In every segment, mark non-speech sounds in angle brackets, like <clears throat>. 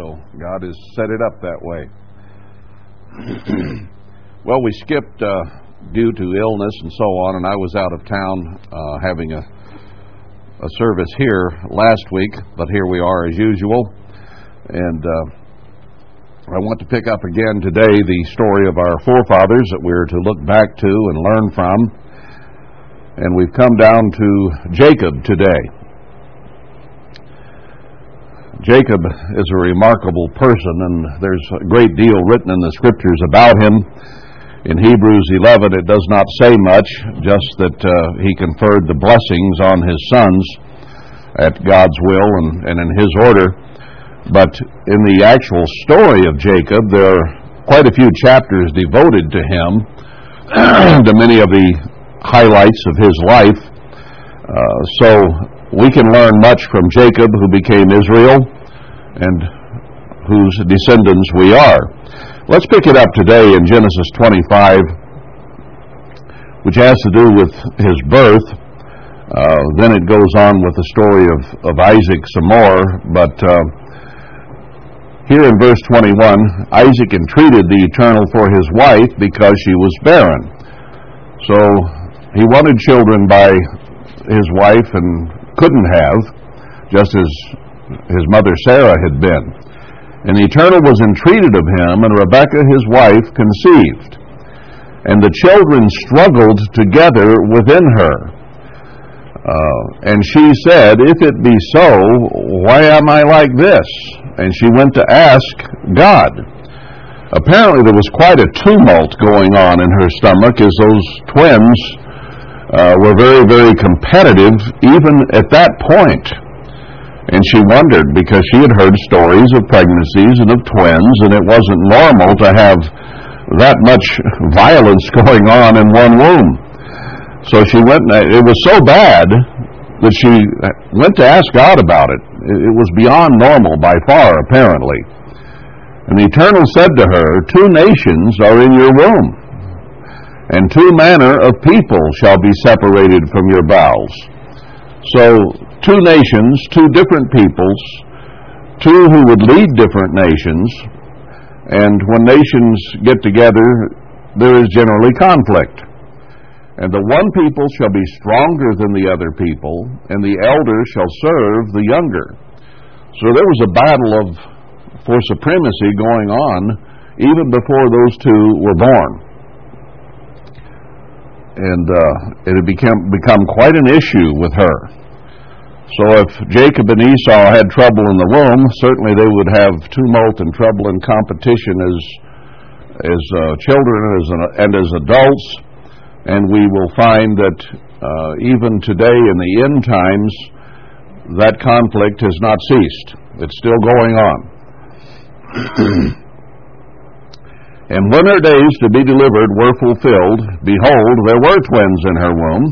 so God has set it up that way. <clears throat> well, we skipped uh, due to illness and so on, and I was out of town uh, having a, a service here last week, but here we are as usual. And uh, I want to pick up again today the story of our forefathers that we're to look back to and learn from. And we've come down to Jacob today. Jacob is a remarkable person, and there's a great deal written in the scriptures about him. In Hebrews 11, it does not say much, just that uh, he conferred the blessings on his sons at God's will and, and in his order. But in the actual story of Jacob, there are quite a few chapters devoted to him, <clears throat> to many of the highlights of his life. Uh, so we can learn much from Jacob, who became Israel, and whose descendants we are. Let's pick it up today in Genesis 25, which has to do with his birth. Uh, then it goes on with the story of, of Isaac some more, but uh, here in verse 21, Isaac entreated the Eternal for his wife because she was barren. So he wanted children by his wife and couldn't have, just as his mother Sarah had been. And the Eternal was entreated of him, and Rebekah his wife conceived. And the children struggled together within her. Uh, and she said, If it be so, why am I like this? And she went to ask God. Apparently, there was quite a tumult going on in her stomach as those twins uh, were very, very competitive, even at that point. And she wondered because she had heard stories of pregnancies and of twins, and it wasn't normal to have that much <laughs> violence <laughs> going on in one womb. So she went, and it was so bad that she went to ask God about it. It was beyond normal by far, apparently. And the Eternal said to her, Two nations are in your womb and two manner of people shall be separated from your bowels. So, two nations, two different peoples, two who would lead different nations, and when nations get together, there is generally conflict. And the one people shall be stronger than the other people, and the elder shall serve the younger. So there was a battle of for supremacy going on even before those two were born and uh, it had become become quite an issue with her. So if Jacob and Esau had trouble in the womb, certainly they would have tumult and trouble and competition as as uh, children as an, and as adults. And we will find that uh, even today in the end times, that conflict has not ceased. It's still going on. <clears throat> And when her days to be delivered were fulfilled, behold, there were twins in her womb.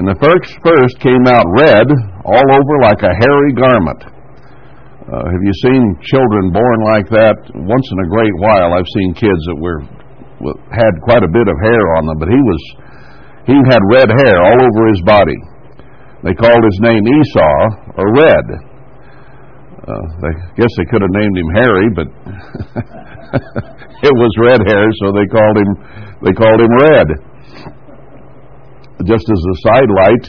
And the first first came out red, all over like a hairy garment. Uh, have you seen children born like that? Once in a great while, I've seen kids that were had quite a bit of hair on them, but he was he had red hair all over his body. They called his name Esau or Red. Uh, they guess they could have named him Harry, but <laughs> <laughs> it was red hair, so they called him they called him Red. Just as a sidelight,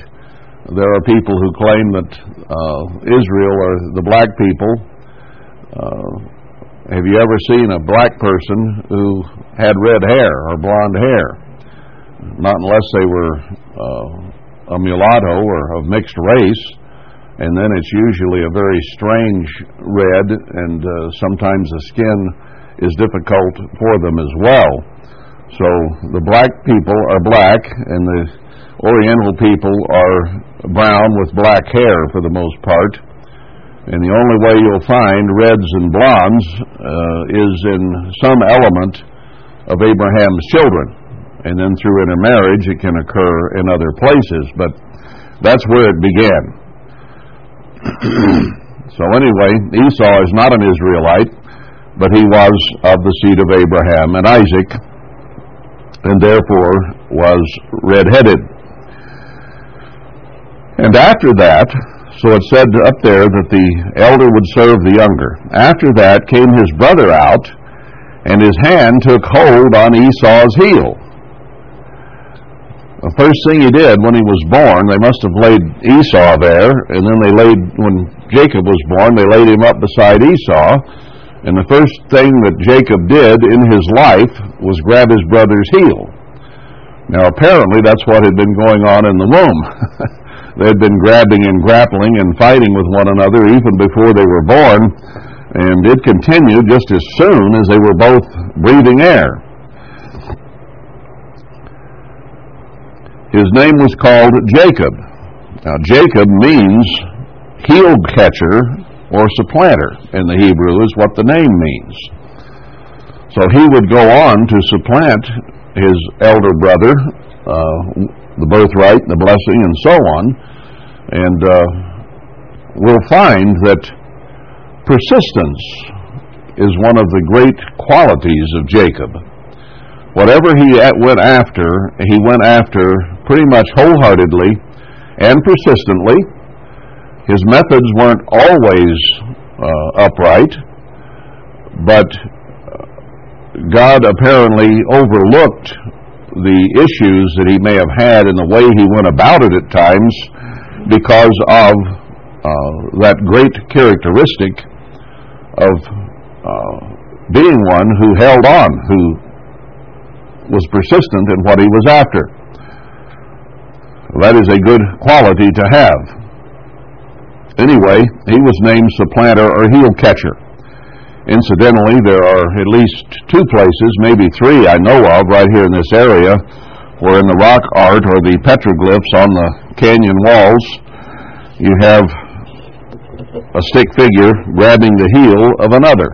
there are people who claim that uh, Israel are the black people. Uh, have you ever seen a black person who had red hair or blonde hair? Not unless they were uh, a mulatto or of mixed race and then it's usually a very strange red, and uh, sometimes the skin is difficult for them as well. So the black people are black, and the Oriental people are brown with black hair for the most part. And the only way you'll find reds and blondes uh, is in some element of Abraham's children. And then through intermarriage, it can occur in other places, but that's where it began. <clears throat> so, anyway, Esau is not an Israelite but he was of the seed of Abraham and Isaac, and therefore was redheaded. And after that, So it said up there that the elder would serve the younger. After that came his brother out, and his hand took hold on Esau's heel. The first thing he did when he was born, they must have laid Esau there, and then they laid, when Jacob was born, they laid him up beside Esau. And the first thing that Jacob did in his life was grab his brother's heel. Now, apparently, that's what had been going on in the womb. <laughs> they had been grabbing and grappling and fighting with one another even before they were born, and it continued just as soon as they were both breathing air. His name was called Jacob. Now, Jacob means heel catcher or supplanter in the Hebrew, is what the name means. So he would go on to supplant his elder brother, uh, the birthright, the blessing, and so on. And uh, we'll find that persistence is one of the great qualities of Jacob. Whatever he went after, he went after pretty much wholeheartedly and persistently. His methods weren't always uh, upright, but God apparently overlooked the issues that he may have had in the way he went about it at times because of uh, that great characteristic of uh, being one who held on, who was persistent in what he was after. That is a good quality to have. Anyway, he was named supplanter or heel catcher. Incidentally, there are at least two places, maybe three I know of right here in this area, where in the rock art or the petroglyphs on the canyon walls, you have a stick figure grabbing the heel of another.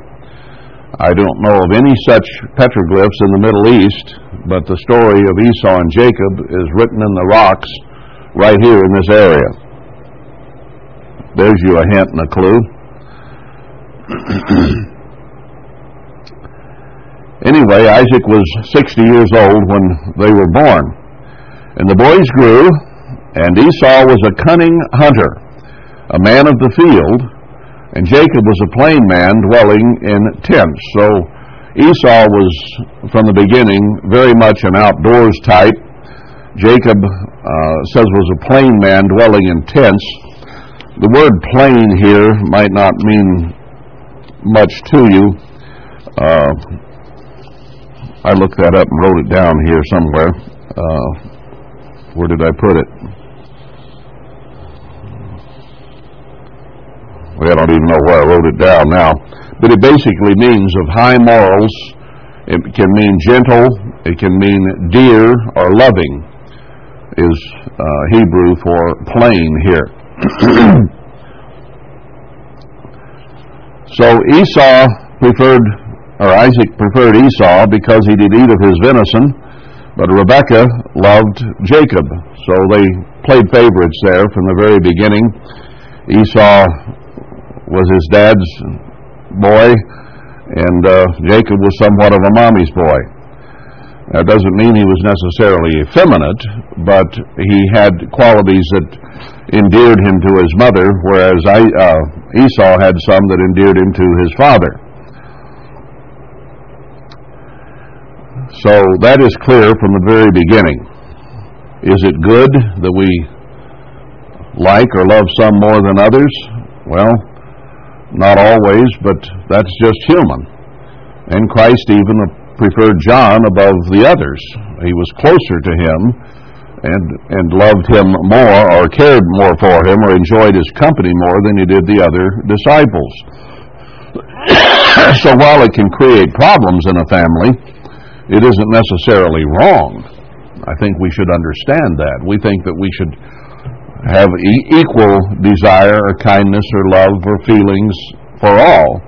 I don't know of any such petroglyphs in the Middle East, but the story of Esau and Jacob is written in the rocks right here in this area. There's you a hint and a clue. anyway, Isaac was 60 years old when they were born. And the boys grew, and Esau was a cunning hunter, a man of the field, and Jacob was a plain man dwelling in tents. So Esau was, from the beginning, very much an outdoors type. Jacob uh, says was a plain man dwelling in tents. The word plain here might not mean much to you. Uh, I looked that up and wrote it down here somewhere. Uh, where did I put it? Well, I don't even know where I wrote it down now but it basically means of high morals. It can mean gentle. It can mean dear or loving is uh, Hebrew for plain here. <clears throat> so Esau preferred, or Isaac preferred Esau because he did eat of his venison, but Rebekah loved Jacob. So they played favorites there from the very beginning. Esau was his dad's boy, and uh, Jacob was somewhat of a mommy's boy. That doesn't mean he was necessarily effeminate, but he had qualities that endeared him to his mother, whereas I, uh, Esau had some that endeared him to his father. So that is clear from the very beginning. Is it good that we like or love some more than others? Well, not always, but that's just human. And Christ even preferred John above the others. He was closer to him and, and loved him more or cared more for him or enjoyed his company more than he did the other disciples. <coughs> so while it can create problems in a family, it isn't necessarily wrong. I think we should understand that. We think that we should have equal desire or kindness or love or feelings for all.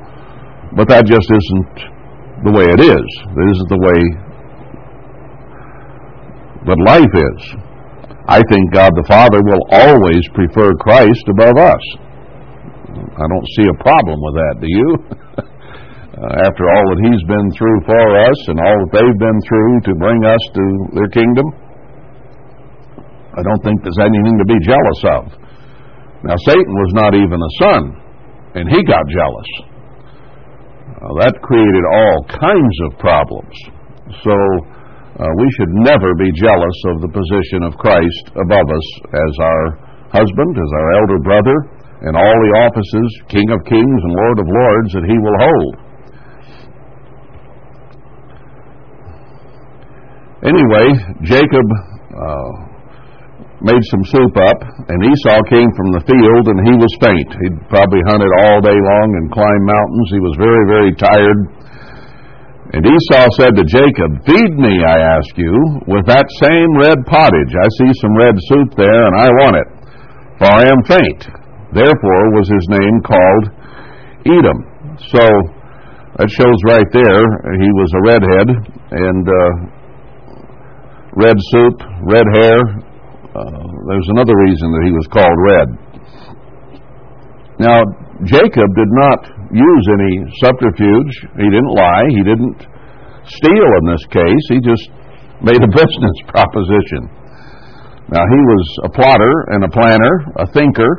But that just isn't the way it is. This is the way that life is. I think God the Father will always prefer Christ above us. I don't see a problem with that, do you? <laughs> Uh, after all that He's been through for us and all that they've been through to bring us to their kingdom. I don't think there's anything to be jealous of. Now, Satan was not even a son, and he got jealous. That created all kinds of problems. So, uh, we should never be jealous of the position of Christ above us as our husband, as our elder brother, and all the offices, King of Kings and Lord of Lords, that he will hold. Anyway, Jacob uh, made some soup up, and Esau came from the field, and he was faint. He'd probably hunted all day long and climbed mountains. He was very, very tired. And Esau said to Jacob, Feed me, I ask you, with that same red pottage. I see some red soup there, and I want it, for I am faint. Therefore was his name called Edom. So that shows right there he was a redhead, and uh, red soup, red hair. Uh, there's another reason that he was called red. Now, Jacob did not use any subterfuge. He didn't lie. He didn't steal in this case. He just made a <laughs> business proposition. Now, he was a plotter and a planner, a thinker,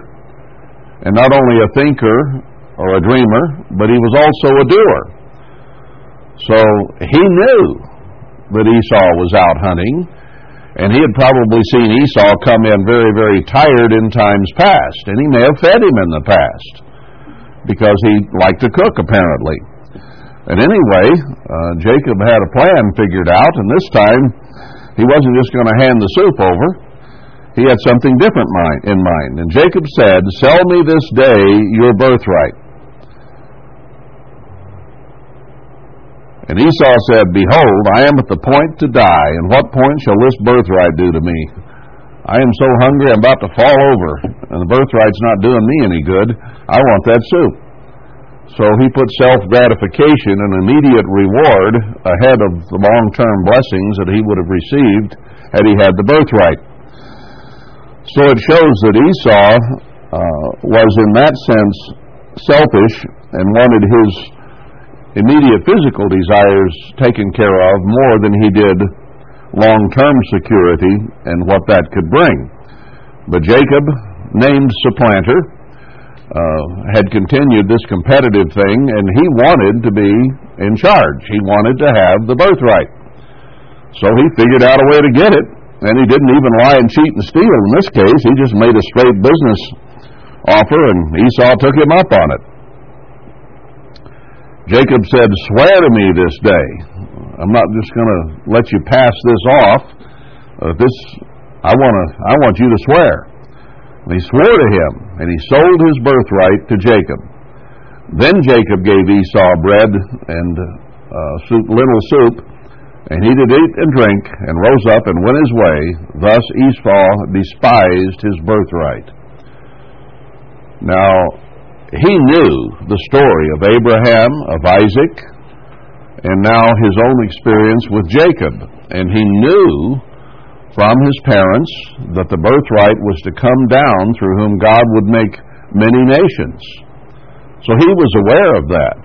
and not only a thinker or a dreamer, but he was also a doer. So he knew that Esau was out hunting, and he had probably seen Esau come in very, very tired in times past, and he may have fed him in the past because he liked to cook, apparently. And anyway, uh, Jacob had a plan figured out, and this time he wasn't just going to hand the soup over. He had something different in mind. And Jacob said, Sell me this day your birthright. And Esau said, Behold, I am at the point to die, and what point shall this birthright do to me? I am so hungry I'm about to fall over, and the birthright's not doing me any good. I want that soup. So he put self gratification and immediate reward ahead of the long term blessings that he would have received had he had the birthright. So it shows that Esau uh, was, in that sense, selfish and wanted his immediate physical desires taken care of more than he did long term security and what that could bring. But Jacob, named supplanter, uh, had continued this competitive thing, and he wanted to be in charge. He wanted to have the birthright. So he figured out a way to get it, and he didn't even lie and cheat and steal in this case. He just made a straight business offer, and Esau took him up on it. Jacob said, Swear to me this day. I'm not just going to let you pass this off. Uh, this, I want to. I want you to swear. And he swore to him, and he sold his birthright to Jacob. Then Jacob gave Esau bread and uh, soup, little soup, and he did eat and drink, and rose up and went his way. Thus Esau despised his birthright. Now, he knew the story of Abraham, of Isaac, and now his own experience with Jacob. And he knew from his parents that the birthright was to come down through whom God would make many nations. So he was aware of that.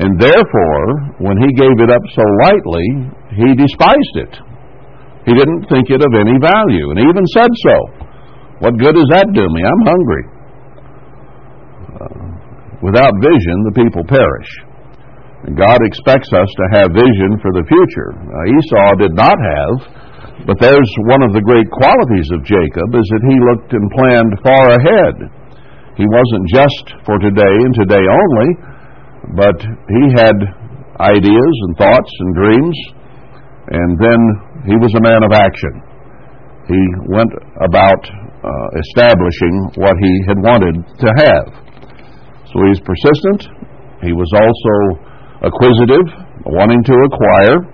And therefore, when he gave it up so lightly, he despised it. He didn't think it of any value, and he even said so. What good does that do me? I'm hungry. Without vision, the people perish. And God expects us to have vision for the future. Now, Esau did not have, but there's one of the great qualities of Jacob is that he looked and planned far ahead. He wasn't just for today and today only, but he had ideas and thoughts and dreams, and then he was a man of action. He went about uh, establishing what he had wanted to have. So he's persistent. He was also acquisitive, wanting to acquire.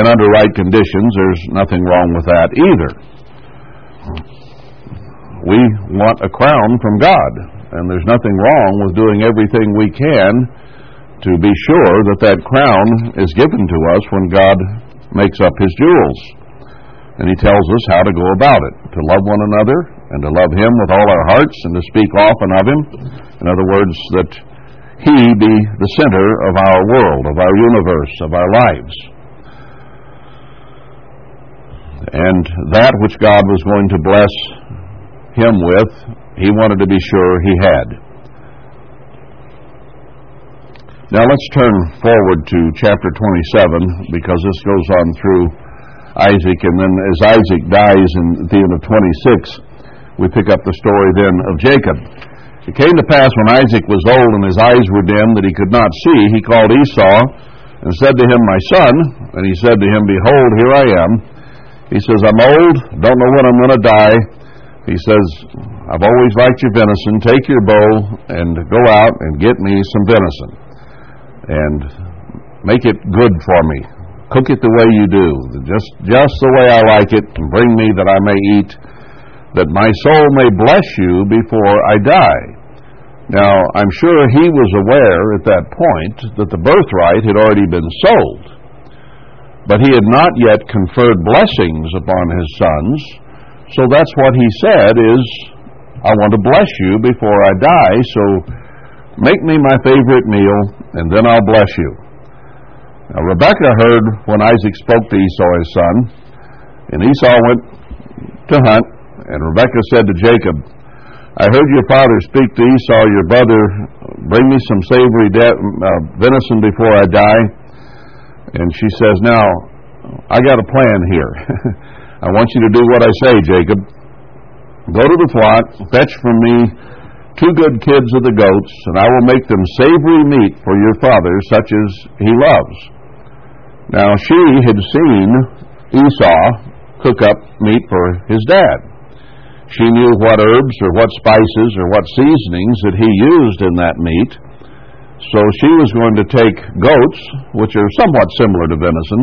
And under right conditions, there's nothing wrong with that either. We want a crown from God, and there's nothing wrong with doing everything we can to be sure that that crown is given to us when God makes up his jewels. And he tells us how to go about it to love one another and to love Him with all our hearts and to speak often of Him. In other words, that He be the center of our world, of our universe, of our lives. And that which God was going to bless him with, he wanted to be sure he had. Now let's turn forward to chapter 27 because this goes on through Isaac, and then as Isaac dies in the end of 26, we pick up the story then of Jacob. It came to pass when Isaac was old and his eyes were dim that he could not see, he called Esau and said to him, My son. And he said to him, Behold, here I am. He says, I'm old, don't know when I'm going to die. He says, I've always liked your venison. Take your bow and go out and get me some venison. And make it good for me. Cook it the way you do, just, just the way I like it, and bring me that I may eat, that my soul may bless you before I die. Now, I'm sure he was aware at that point that the birthright had already been sold, but he had not yet conferred blessings upon his sons. So that's what he said is, I want to bless you before I die, so make me my favorite meal, and then I'll bless you. Now, Rebekah heard when Isaac spoke to Esau his son, and Esau went to hunt, and Rebekah said to Jacob, I heard your father speak to Esau, your brother, bring me some savory de- uh, venison before I die. And she says, Now, I got a plan here. <laughs> I want you to do what I say, Jacob. Go to the flock, fetch from me two good kids of the goats, and I will make them savory meat for your father, such as he loves. Now, she had seen Esau cook up meat for his dad. She knew what herbs or what spices or what seasonings that he used in that meat. So she was going to take goats, which are somewhat similar to venison,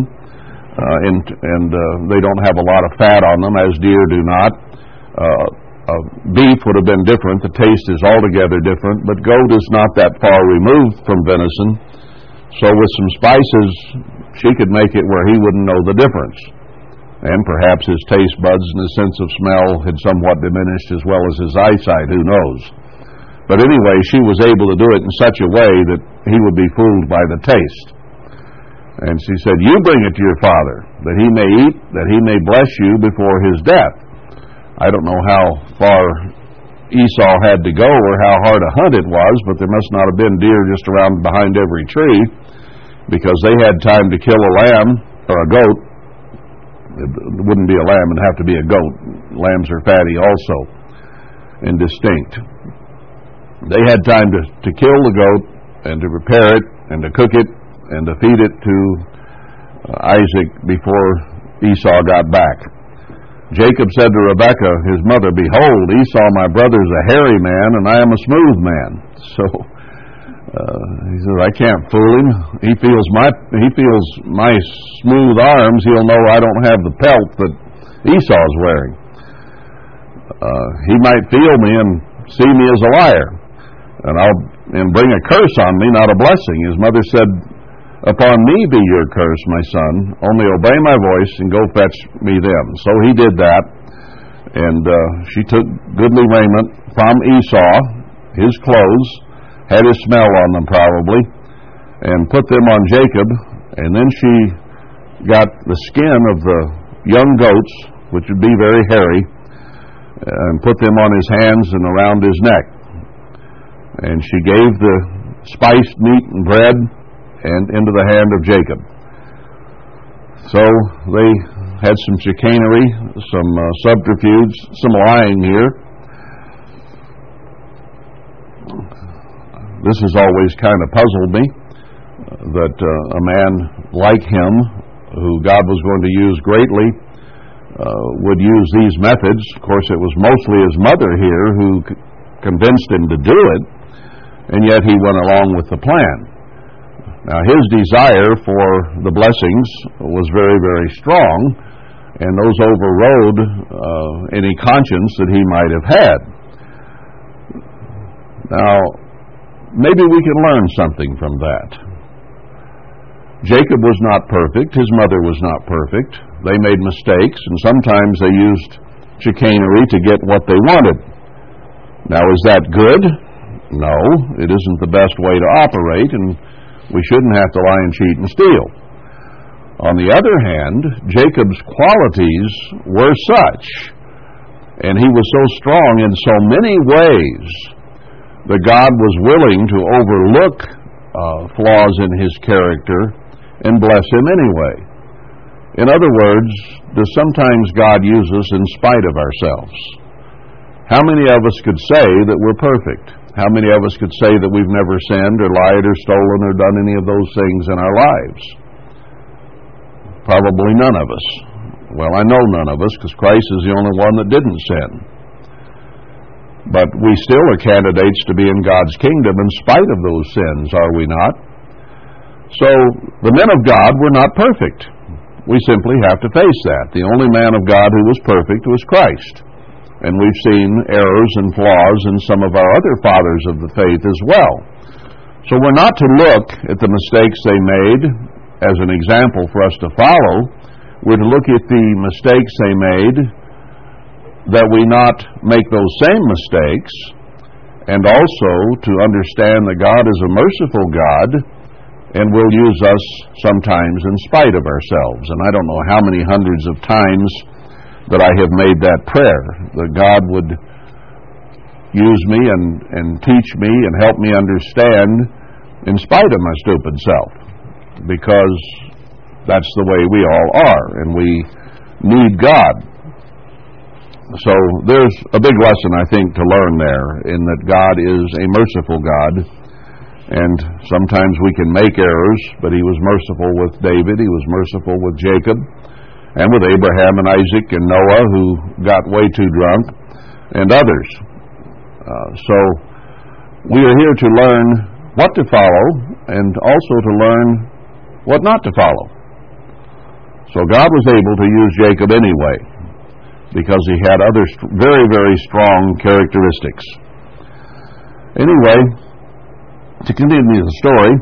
uh, and, and uh, they don't have a lot of fat on them, as deer do not. Uh, beef would have been different. The taste is altogether different, but goat is not that far removed from venison. So with some spices, she could make it where he wouldn't know the difference and perhaps his taste buds and his sense of smell had somewhat diminished as well as his eyesight, who knows. But anyway, she was able to do it in such a way that he would be fooled by the taste. And she said, You bring it to your father, that he may eat, that he may bless you before his death. I don't know how far Esau had to go or how hard a hunt it was, but there must not have been deer just around behind every tree because they had time to kill a lamb or a goat it wouldn't be a lamb, it'd have to be a goat. Lambs are fatty also and distinct. They had time to, to kill the goat and to prepare it and to cook it and to feed it to uh, Isaac before Esau got back. Jacob said to Rebekah, his mother, Behold, Esau, my brother, is a hairy man, and I am a smooth man. <laughs> So uh, he says, I can't fool him. He feels my he feels my smooth arms. He'll know I don't have the pelt that Esau's wearing. Uh, he might feel me and see me as a liar, and I'll and bring a curse on me, not a blessing. His mother said, "Upon me be your curse, my son. Only obey my voice and go fetch me them." So he did that, and uh, she took goodly raiment from Esau, his clothes had his smell on them probably, and put them on Jacob, and then she got the skin of the young goats, which would be very hairy, and put them on his hands and around his neck. And she gave the spiced meat and bread and into the hand of Jacob. So they had some chicanery, some uh, subterfuge, some lying here this has always kind of puzzled me that uh, a man like him, who God was going to use greatly, uh, would use these methods. Of course, it was mostly his mother here who c- convinced him to do it, and yet he went along with the plan. Now, his desire for the blessings was very, very strong, and those overrode uh, any conscience that he might have had. Now, maybe we can learn something from that. Jacob was not perfect. His mother was not perfect. They made mistakes, and sometimes they used chicanery to get what they wanted. Now, is that good? No, it isn't the best way to operate, and we shouldn't have to lie and cheat and steal. On the other hand, Jacob's qualities were such And he was so strong in so many ways that God was willing to overlook uh, flaws in his character and bless him anyway. In other words, does sometimes God use us in spite of ourselves? How many of us could say that we're perfect? How many of us could say that we've never sinned or lied or stolen or done any of those things in our lives? Probably none of us. Well, I know none of us because Christ is the only one that didn't sin. But we still are candidates to be in God's kingdom in spite of those sins, are we not? So, the men of God were not perfect. We simply have to face that. The only man of God who was perfect was Christ. And we've seen errors and flaws in some of our other fathers of the faith as well. So we're not to look at the mistakes they made as an example for us to follow. We're to look at the mistakes they made that we not make those same mistakes and also to understand that God is a merciful God and will use us sometimes in spite of ourselves. And I don't know how many hundreds of times that I have made that prayer, that God would use me and, and teach me and help me understand in spite of my stupid self, because that's the way we all are, and we need God. So there's a big lesson, I think, to learn there in that God is a merciful God. And sometimes we can make errors, but He was merciful with David, He was merciful with Jacob, and with Abraham and Isaac and Noah, who got way too drunk, and others. Uh, so we are here to learn what to follow and also to learn what not to follow. So God was able to use Jacob anyway because he had other very, very strong characteristics. Anyway, to continue the story,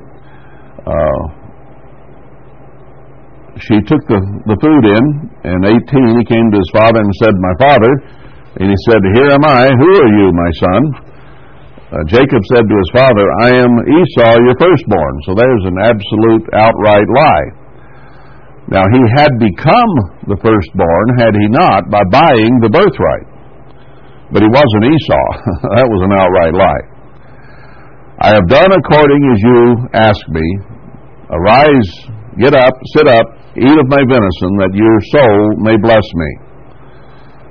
uh, she took the, the food in, and 18, he came to his father and said, My father, and he said, Here am I, who are you, my son? Uh, Jacob said to his father, I am Esau, your firstborn. So there's an absolute outright lie. Now, he had become the firstborn, had he not, by buying the birthright. But he wasn't Esau. <laughs> that was an outright lie. I have done according as you asked me. Arise, get up, sit up, Eat of my venison, that your soul may bless me.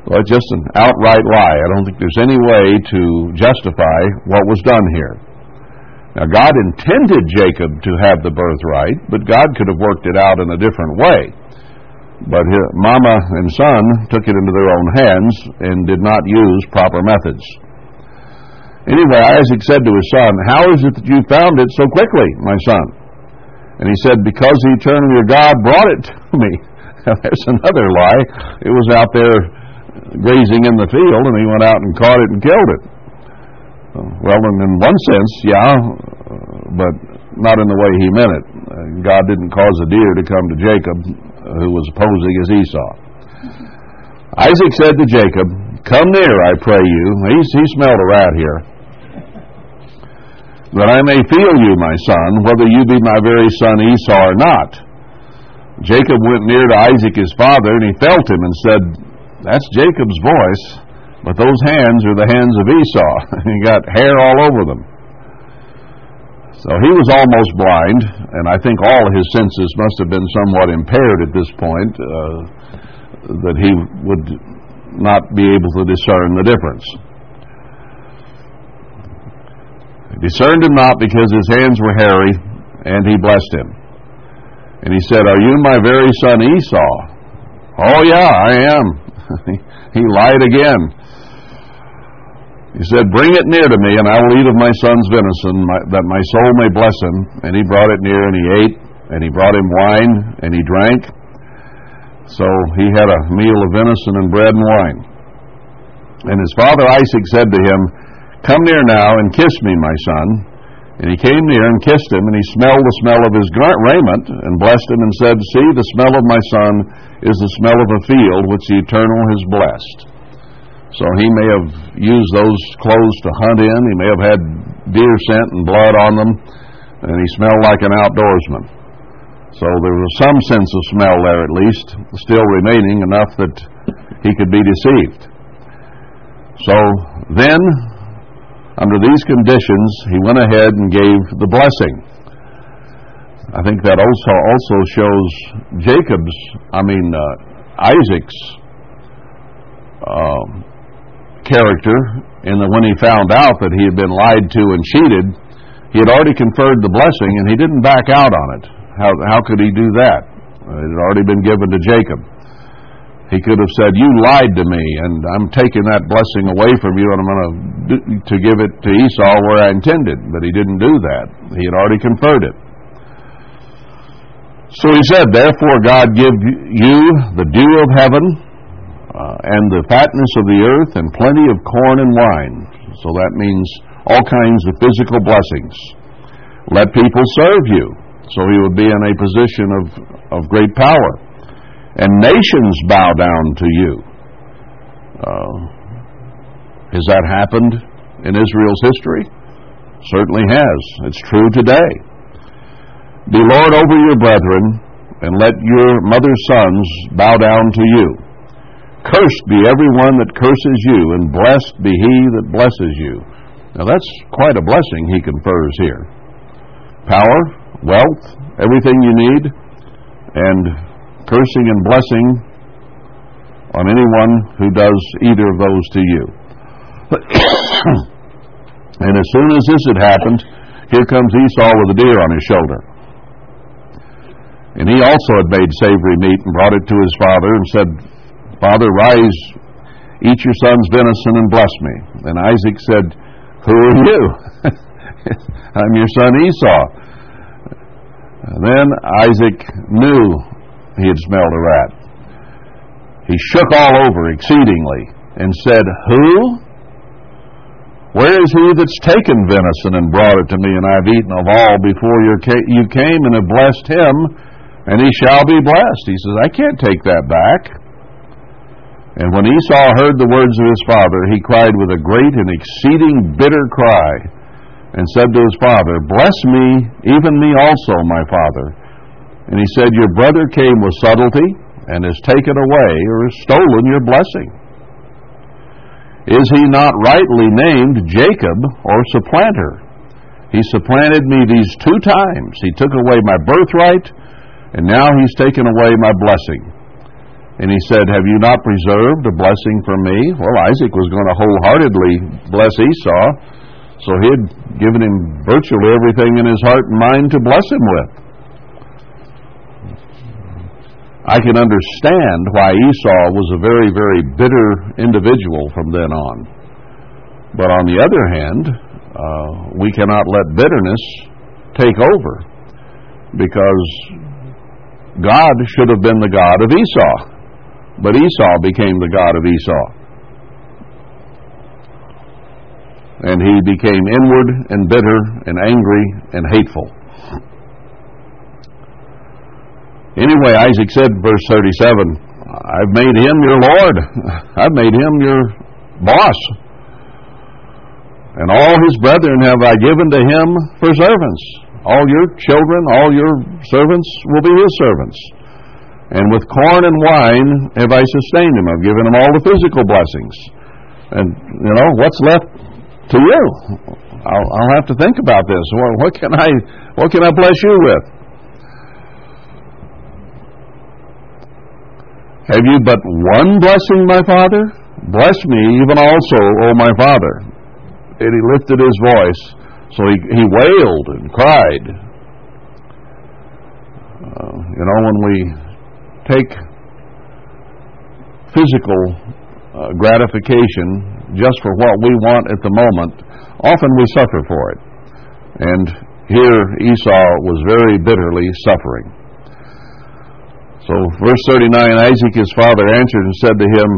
Well, it's just an outright lie. I don't think there's any way to justify what was done here. Now, God intended Jacob to have the birthright, but God could have worked it out in a different way. But his, Mama and son took it into their own hands and did not use proper methods. Anyway, Isaac said to his son, How is it that you found it so quickly, my son? And he said, Because the eternal God brought it to <laughs> me. There's another lie. It was out there grazing in the field, and he went out and caught it and killed it. Uh, well, in one sense, yeah, uh, but not in the way he meant it. Uh, God didn't cause a deer to come to Jacob, who was posing as Esau. Isaac said to Jacob, Come near, I pray you. He, he smelled a rat here that I may feel you, my son, whether you be my very son Esau or not. Jacob went near to Isaac his father, and he felt him and said, That's Jacob's voice, but those hands are the hands of Esau. <laughs> he got hair all over them. So he was almost blind, and I think all his senses must have been somewhat impaired at this point, uh, that he would not be able to discern the difference He discerned him not because his hands were hairy, and he blessed him. And he said, Are you my very son Esau? Oh, yeah, I am. <laughs> he lied again. He said, Bring it near to me, and I will eat of my son's venison, my, that my soul may bless him. And he brought it near, and he ate, and he brought him wine, and he drank. So he had a meal of venison and bread and wine. And his father Isaac said to him, Come near now and kiss me, my son. And he came near and kissed him, and he smelled the smell of his raiment, and blessed him, and said, See, the smell of my son is the smell of a field which the Eternal has blessed. So he may have used those clothes to hunt in. He may have had deer scent and blood on them, and he smelled like an outdoorsman. So there was some sense of smell there, at least, still remaining enough that he could be deceived. So then, under these conditions, he went ahead and gave the blessing. I think that also also shows Jacob's, I mean uh, Isaac's um, character in that when he found out that he had been lied to and cheated, he had already conferred the blessing and he didn't back out on it. How how could he do that? It had already been given to Jacob. He could have said, "You lied to me, and I'm taking that blessing away from you, and I'm going to to give it to Esau where I intended." But he didn't do that. He had already conferred it. So he said, "Therefore God give you the dew of heaven, uh, and the fatness of the earth, and plenty of corn and wine." So that means all kinds of physical blessings. Let people serve you. So he would be in a position of, of great power and nations bow down to you. Uh, has that happened in Israel's history? Certainly has. It's true today. Be Lord over your brethren, and let your mother's sons bow down to you. Cursed be every one that curses you, and blessed be he that blesses you. Now that's quite a blessing he confers here. Power, wealth, everything you need, and cursing and blessing on anyone who does either of those to you. <coughs> and as soon as this had happened, here comes Esau with a deer on his shoulder. And he also had made savory meat and brought it to his father and said, Father, rise, eat your son's venison and bless me. And Isaac said, Who are you? <laughs> I'm your son Esau. And then Isaac knew he had smelled a rat. He shook all over exceedingly and said, Who? Where is he that's taken venison and brought it to me, and I've eaten of all before you came and have blessed him, and he shall be blessed? He says, I can't take that back. And when Esau heard the words of his father, he cried with a great and exceeding bitter cry, and said to his father, Bless me, even me also, my father. And he said, Your brother came with subtlety and has taken away or has stolen your blessing. Is he not rightly named Jacob or supplanter? He supplanted me these two times. He took away my birthright, and now he's taken away my blessing. And he said, Have you not preserved a blessing for me? Well, Isaac was going to wholeheartedly bless Esau, so he had given him virtually everything in his heart and mind to bless him with. I can understand why Esau was a very, very bitter individual from then on. But on the other hand, uh, we cannot let bitterness take over because God should have been the God of Esau, but Esau became the God of Esau. And he became inward and bitter and angry and hateful. Anyway, Isaac said, verse 37, I've made him your Lord. <laughs> I've made him your boss. And all his brethren have I given to him for servants. All your children, all your servants will be his servants. And with corn and wine have I sustained him. I've given him all the physical blessings. And, you know, what's left to you? I'll, I'll have to think about this. Well, what can I, what can I bless you with? Have you but one blessing, my father? Bless me even also, O my father. And he lifted his voice, so he, he wailed and cried. Uh, you know, when we take physical uh, gratification just for what we want at the moment, often we suffer for it. And here Esau was very bitterly suffering. So, verse 39 Isaac his father answered and said to him,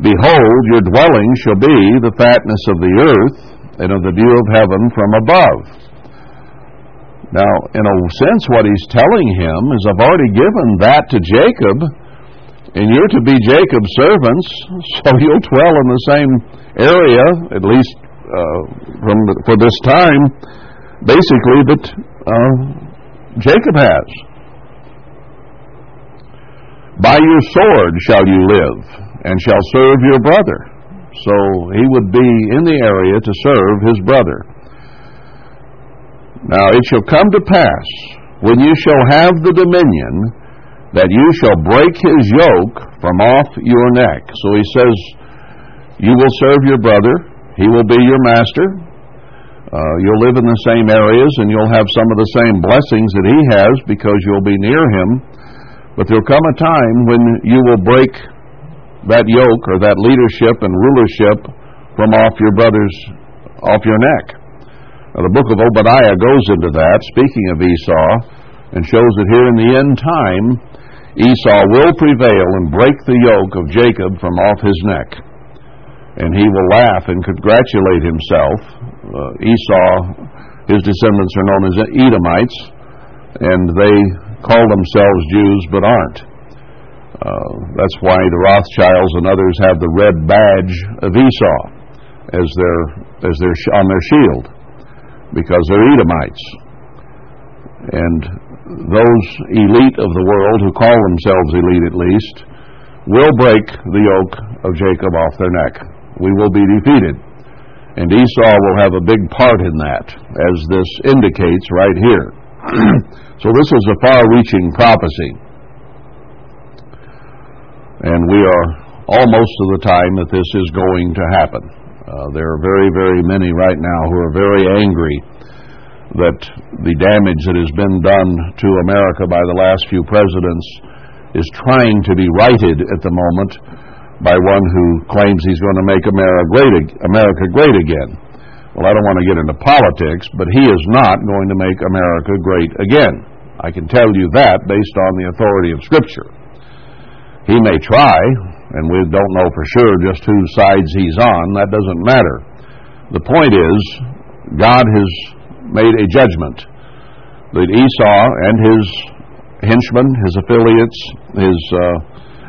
Behold, your dwelling shall be the fatness of the earth and of the dew of heaven from above. Now, in a sense, what he's telling him is, I've already given that to Jacob, and you're to be Jacob's servants, <laughs> so you'll dwell in the same area, at least uh, from the, for this time, basically, that uh, Jacob has. By your sword shall you live, and shall serve your brother. So he would be in the area to serve his brother. Now it shall come to pass, when you shall have the dominion, that you shall break his yoke from off your neck. So he says, You will serve your brother, he will be your master. Uh, you'll live in the same areas and you'll have some of the same blessings that he has because you'll be near him. But there'll come a time when you will break that yoke or that leadership and rulership from off your brother's, off your neck. Now, the book of Obadiah goes into that, speaking of Esau, and shows that here in the end time, Esau will prevail and break the yoke of Jacob from off his neck. And he will laugh and congratulate himself. Uh, Esau, his descendants are known as Edomites, and they call themselves Jews but aren't. Uh, that's why the Rothschilds and others have the red badge of Esau as their as their on their shield, because they're Edomites. And those elite of the world who call themselves elite at least will break the yoke of Jacob off their neck. We will be defeated. And Esau will have a big part in that, as this indicates right here. <clears throat> so this is a far reaching prophecy. And we are almost to the time that this is going to happen. Uh, there are very, very many right now who are very angry that the damage that has been done to America by the last few presidents is trying to be righted at the moment by one who claims he's going to make America great, America great again. Well, I don't want to get into politics, but he is not going to make America great again. I can tell you that based on the authority of Scripture. He may try, and we don't know for sure just whose sides he's on. That doesn't matter. The point is, God has made a judgment that Esau and his henchmen, his affiliates, his uh,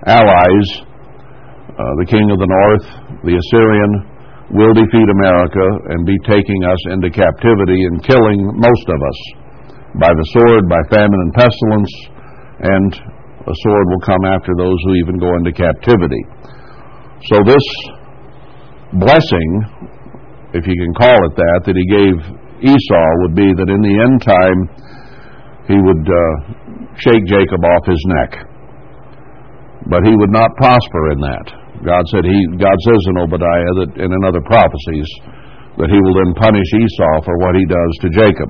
allies, uh, the king of the north, the Assyrian, will defeat America and be taking us into captivity and killing most of us by the sword, by famine and pestilence, and a sword will come after those who even go into captivity. So, this blessing, if you can call it that, that he gave Esau would be that in the end time he would uh, shake Jacob off his neck. But he would not prosper in that. God said he God says in Obadiah that and in other prophecies that he will then punish Esau for what he does to Jacob.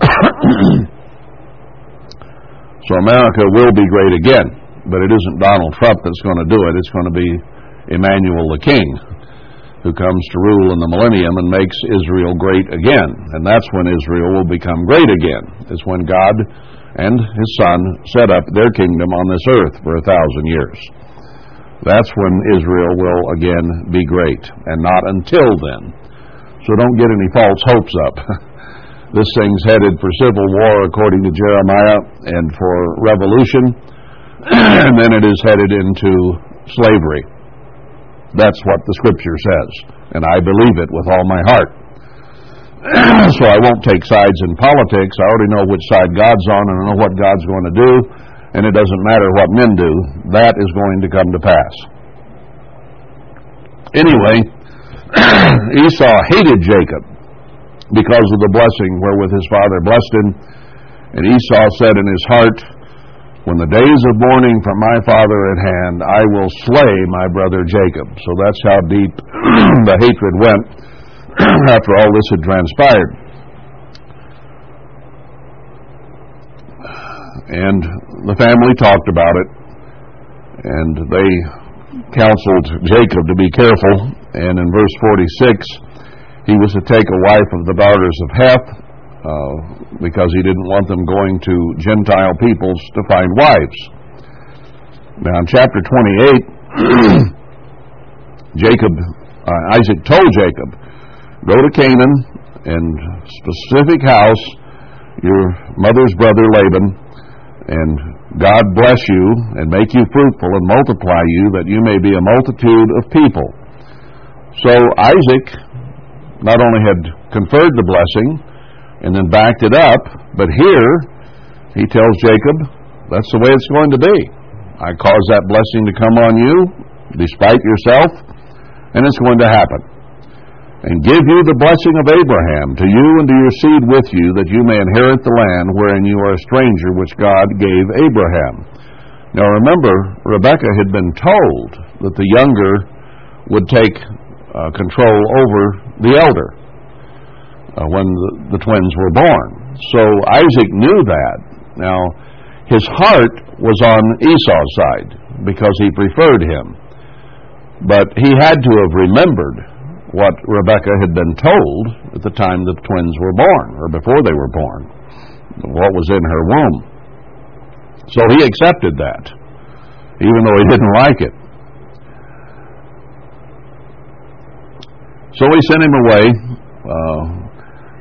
<coughs> so America will be great again, but it isn't Donald Trump that's going to do it. It's going to be Emmanuel the King who comes to rule in the millennium and makes Israel great again. And that's when Israel will become great again, It's when God and his Son set up their kingdom on this earth for a thousand years. That's when Israel will again be great, and not until then. So don't get any false hopes up. <laughs> this thing's headed for civil war according to Jeremiah and for revolution, <clears throat> and then it is headed into slavery. That's what the Scripture says, and I believe it with all my heart. <clears throat> so I won't take sides in politics. I already know which side God's on, and I know what God's going to do, and it doesn't matter what men do. That is going to come to pass. Anyway, <clears throat> Esau hated Jacob because of the blessing wherewith his father blessed him. And Esau said in his heart, when the days of mourning for my father at hand, I will slay my brother Jacob. So that's how deep <clears throat> the hatred went <clears throat> after all this had transpired. And the family talked about it, and they counseled Jacob to be careful. And in verse 46, he was to take a wife of the daughters of Heth, uh, because he didn't want them going to Gentile peoples to find wives. Now, in chapter 28, <clears throat> Jacob, uh, Isaac told Jacob, Go to Canaan and specific house, your mother's brother Laban, and God bless you and make you fruitful and multiply you, that you may be a multitude of people. So Isaac not only had conferred the blessing, and then backed it up. But here, he tells Jacob, that's the way it's going to be. I cause that blessing to come on you, despite yourself, And it's going to happen. And give you the blessing of Abraham to you and to your seed with you, that you may inherit the land wherein you are a stranger, which God gave Abraham. Now remember, Rebekah had been told that the younger would take uh, control over the elder uh, when the, the twins were born. So Isaac knew that. Now, his heart was on Esau's side because he preferred him. But he had to have remembered what Rebecca had been told at the time the twins were born, or before they were born, what was in her womb. So he accepted that, even though he didn't like it. So he sent him away. Uh,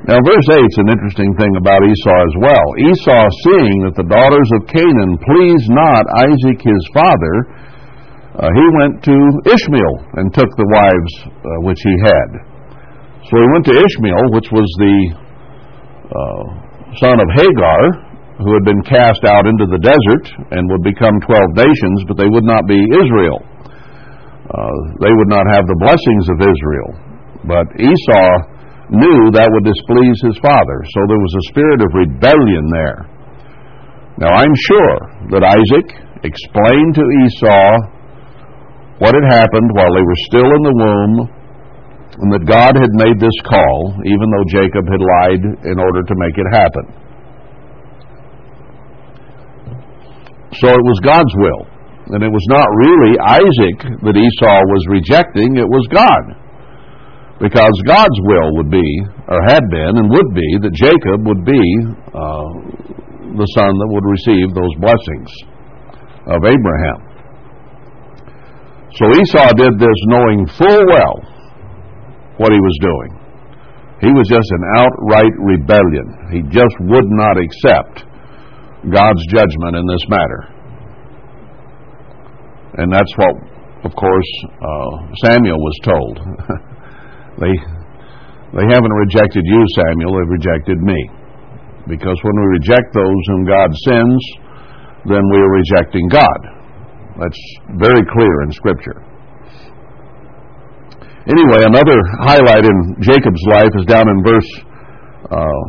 now, verse 8 is an interesting thing about Esau as well. Esau, seeing that the daughters of Canaan pleased not Isaac his father, uh, he went to Ishmael and took the wives uh, which he had. So he went to Ishmael, which was the uh, son of Hagar, who had been cast out into the desert and would become twelve nations, but they would not be Israel. Uh, they would not have the blessings of Israel. But Esau knew that would displease his father. So there was a spirit of rebellion there. Now I'm sure that Isaac explained to Esau what had happened while they were still in the womb and that God had made this call, even though Jacob had lied in order to make it happen. So it was God's will. And it was not really Isaac that Esau was rejecting, it was God. Because God's will would be, or had been, and would be, that Jacob would be uh, the son that would receive those blessings of Abraham. So Esau did this knowing full well what he was doing. He was just an outright rebellion. He just would not accept God's judgment in this matter. And that's what, of course, uh, Samuel was told. <laughs> They, they haven't rejected you, Samuel, they've rejected me. Because when we reject those whom God sends, then we are rejecting God. That's very clear in Scripture. Anyway, another highlight in Jacob's life is down in verse uh,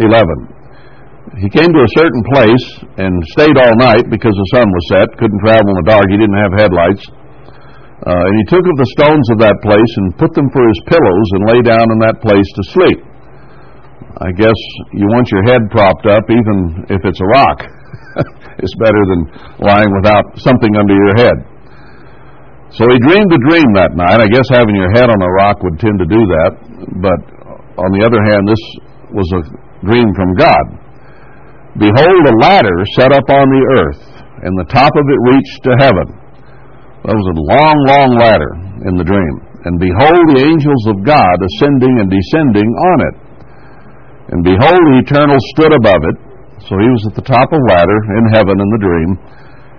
11. He came to a certain place and stayed all night because the sun was set, couldn't travel in the dark, he didn't have headlights. Uh, and he took of the stones of that place and put them for his pillows and lay down in that place to sleep. I guess you want your head propped up, even if it's a rock. It's better than lying without something under your head. So he dreamed a dream that night. I guess having your head on a rock would tend to do that. But on the other hand, this was a dream from God. Behold, a ladder set up on the earth, and the top of it reached to heaven. That was a long, long ladder in the dream. And behold, the angels of God ascending and descending on it. And behold, the eternal stood above it. So he was at the top of the ladder in heaven in the dream,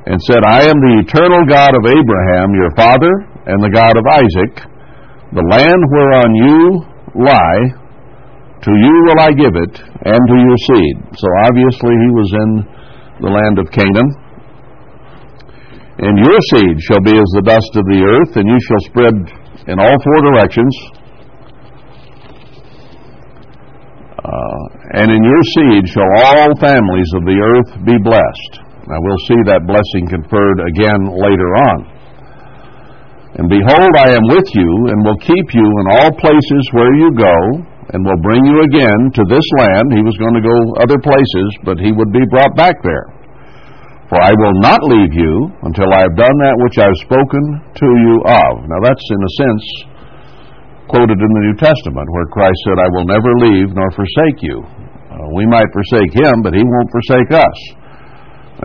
and said, I am the eternal God of Abraham, your father, and the God of Isaac. The land whereon you lie, to you will I give it, and to your seed. So obviously he was in the land of Canaan and your seed shall be as the dust of the earth, and you shall spread in all four directions. Uh, and in your seed shall all families of the earth be blessed. Now we'll see that blessing conferred again later on. And behold, I am with you, and will keep you in all places where you go, and will bring you again to this land. He was going to go other places, but he would be brought back there. For I will not leave you until I have done that which I have spoken to you of. Now that's in a sense quoted in the New Testament where Christ said, I will never leave nor forsake you. Uh, we might forsake him, but he won't forsake us.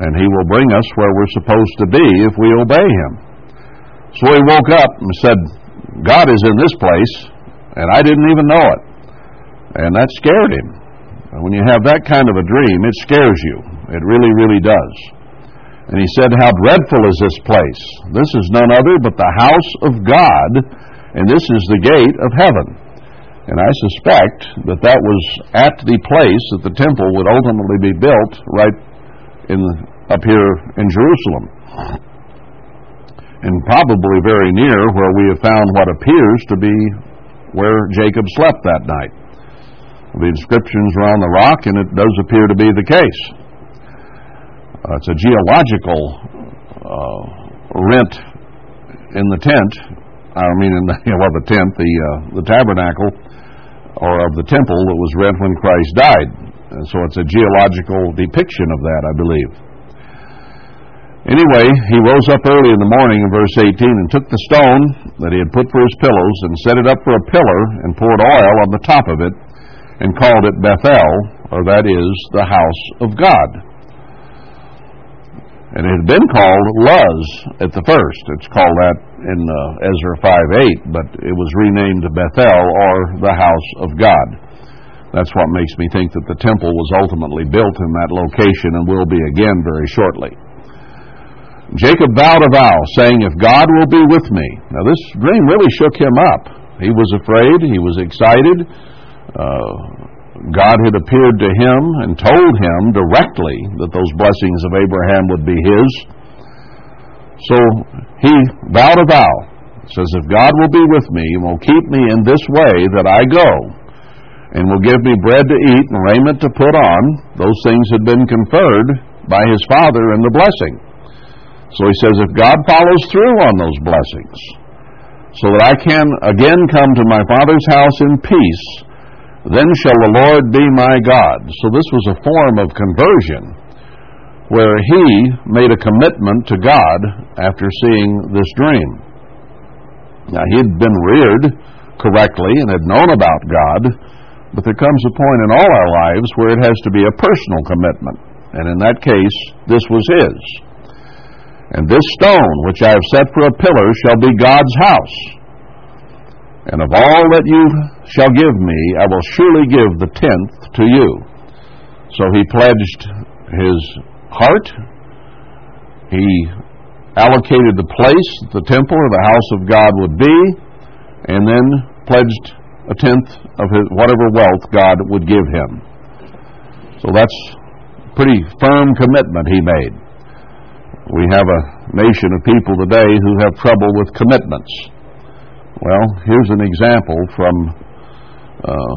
And he will bring us where we're supposed to be if we obey him. So he woke up and said, God is in this place, and I didn't even know it. And that scared him. When you have that kind of a dream, it scares you. It really, really does. And he said, How dreadful is this place! This is none other but the house of God, and this is the gate of heaven. And I suspect that that was at the place that the temple would ultimately be built right in, up here in Jerusalem. and probably very near where we have found what appears to be where Jacob slept that night. The inscriptions are on the rock, and it does appear to be the case. Uh, it's a geological uh, rent in the tent. I mean, in the <laughs> well, the tent, the uh, the tabernacle, or of the temple that was rent when Christ died. And so it's a geological depiction of that, I believe. Anyway, he rose up early in the morning in verse 18 and took the stone that he had put for his pillows and set it up for a pillar and poured oil on the top of it and called it Bethel, or that is, the house of God. And it had been called Luz at the first. It's called that in uh, Ezra 5 8, but it was renamed Bethel, or the house of God. That's what makes me think that the temple was ultimately built in that location and will be again very shortly. Jacob vowed a vow, saying, If God will be with me. Now, this dream really shook him up. He was afraid, he was excited. Uh, God had appeared to him and told him directly that those blessings of Abraham would be his. So he vowed a vow. says, If God will be with me and will keep me in this way that I go, and will give me bread to eat and raiment to put on, those things had been conferred by his father in the blessing. So he says, if God follows through on those blessings, so that I can again come to my Father's house in peace, then shall the Lord be my God. So this was a form of conversion where he made a commitment to God after seeing this dream. Now, he had been reared correctly and had known about God, but there comes a point in all our lives where it has to be a personal commitment. And in that case, this was his. And this stone which I have set for a pillar shall be God's house. And of all that you shall give me, I will surely give the tenth to you. So he pledged his heart. He allocated the place the temple or the house of God would be, and then pledged a tenth of his, whatever wealth God would give him. So that's a pretty firm commitment he made. We have a nation of people today who have trouble with commitments. Well, here's an example from uh,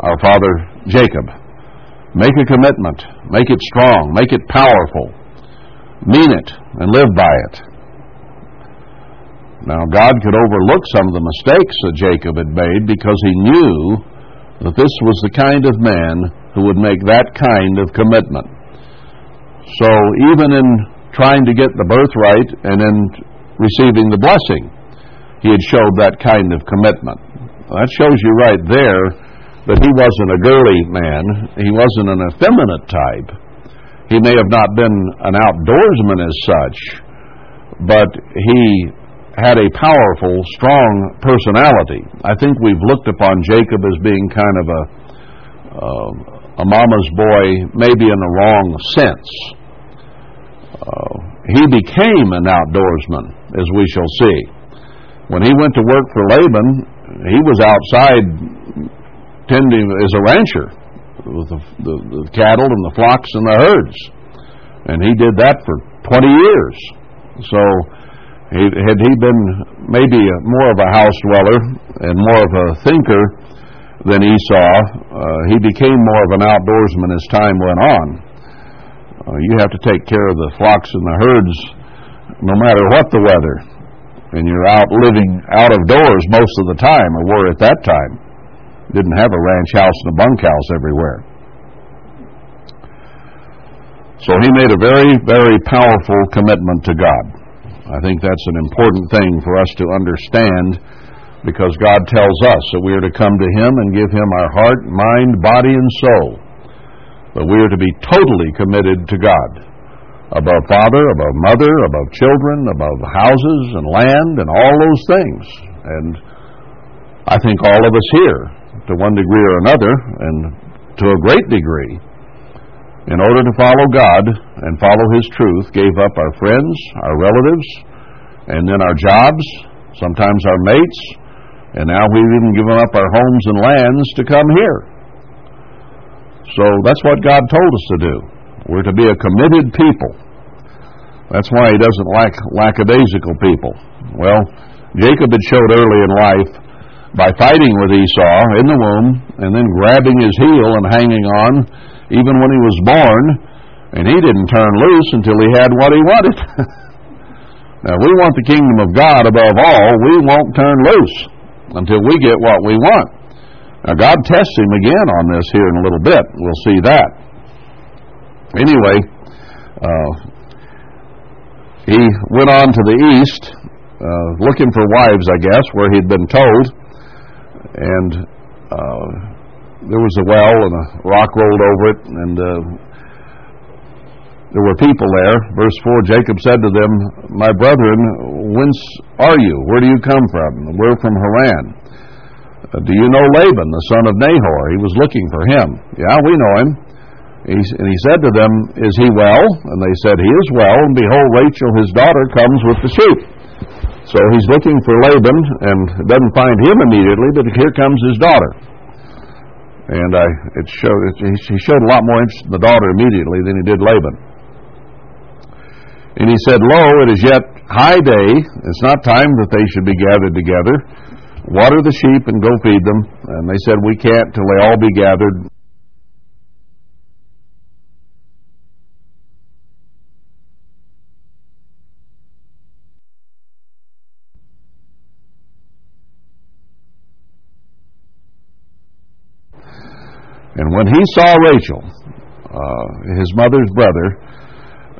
our father Jacob. Make a commitment, make it strong, make it powerful, mean it, and live by it. Now, God could overlook some of the mistakes that Jacob had made because he knew that this was the kind of man who would make that kind of commitment. So, even in trying to get the birthright and in receiving the blessing. He had showed that kind of commitment. That shows you right there that he wasn't a girly man. He wasn't an effeminate type. He may have not been an outdoorsman as such, but he had a powerful, strong personality. I think we've looked upon Jacob as being kind of a uh, a mama's boy, maybe in the wrong sense uh, he became an outdoorsman, as we shall see. When he went to work for Laban, he was outside tending as a rancher with the, the, the cattle and the flocks and the herds. And he did that for 20 years. So, he, had he been maybe more of a house dweller and more of a thinker than Esau, uh, he became more of an outdoorsman as time went on. Uh, you have to take care of the flocks and the herds no matter what the weather. And you're out living out of doors most of the time, or were at that time. Didn't have a ranch house and a bunkhouse everywhere. So he made a very, very powerful commitment to God. I think that's an important thing for us to understand because God tells us that we are to come to Him and give Him our heart, mind, body, and soul. But we are to be totally committed to God. Above father, above mother, above children, above houses and land and all those things. And I think all of us here, to one degree or another, and to a great degree, in order to follow God and follow His truth, gave up our friends, our relatives, and then our jobs, sometimes our mates, and now we've even given up our homes and lands to come here. So that's what God told us to do. We're to be a committed people. That's why he doesn't like lackadaisical people. Well, Jacob had showed early in life by fighting with Esau in the womb and then grabbing his heel and hanging on even when he was born, and he didn't turn loose until he had what he wanted. <laughs> now, we want the kingdom of God above all. We won't turn loose until we get what we want. Now, God tests him again on this here in a little bit. We'll see that. Anyway, uh, he went on to the east, uh, looking for wives, I guess, where he'd been told. And uh, there was a well, and a rock rolled over it, and uh, there were people there. Verse 4 Jacob said to them, My brethren, whence are you? Where do you come from? We're from Haran. Uh, do you know Laban, the son of Nahor? He was looking for him. Yeah, we know him. He, and he said to them, Is he well? And they said, He is well. And behold, Rachel, his daughter, comes with the sheep. So he's looking for Laban and doesn't find him immediately, but here comes his daughter. And I, it showed, it, he showed a lot more interest in the daughter immediately than he did Laban. And he said, Lo, it is yet high day. It's not time that they should be gathered together. Water the sheep and go feed them. And they said, We can't till they all be gathered. And when he saw Rachel, uh, his mother's brother,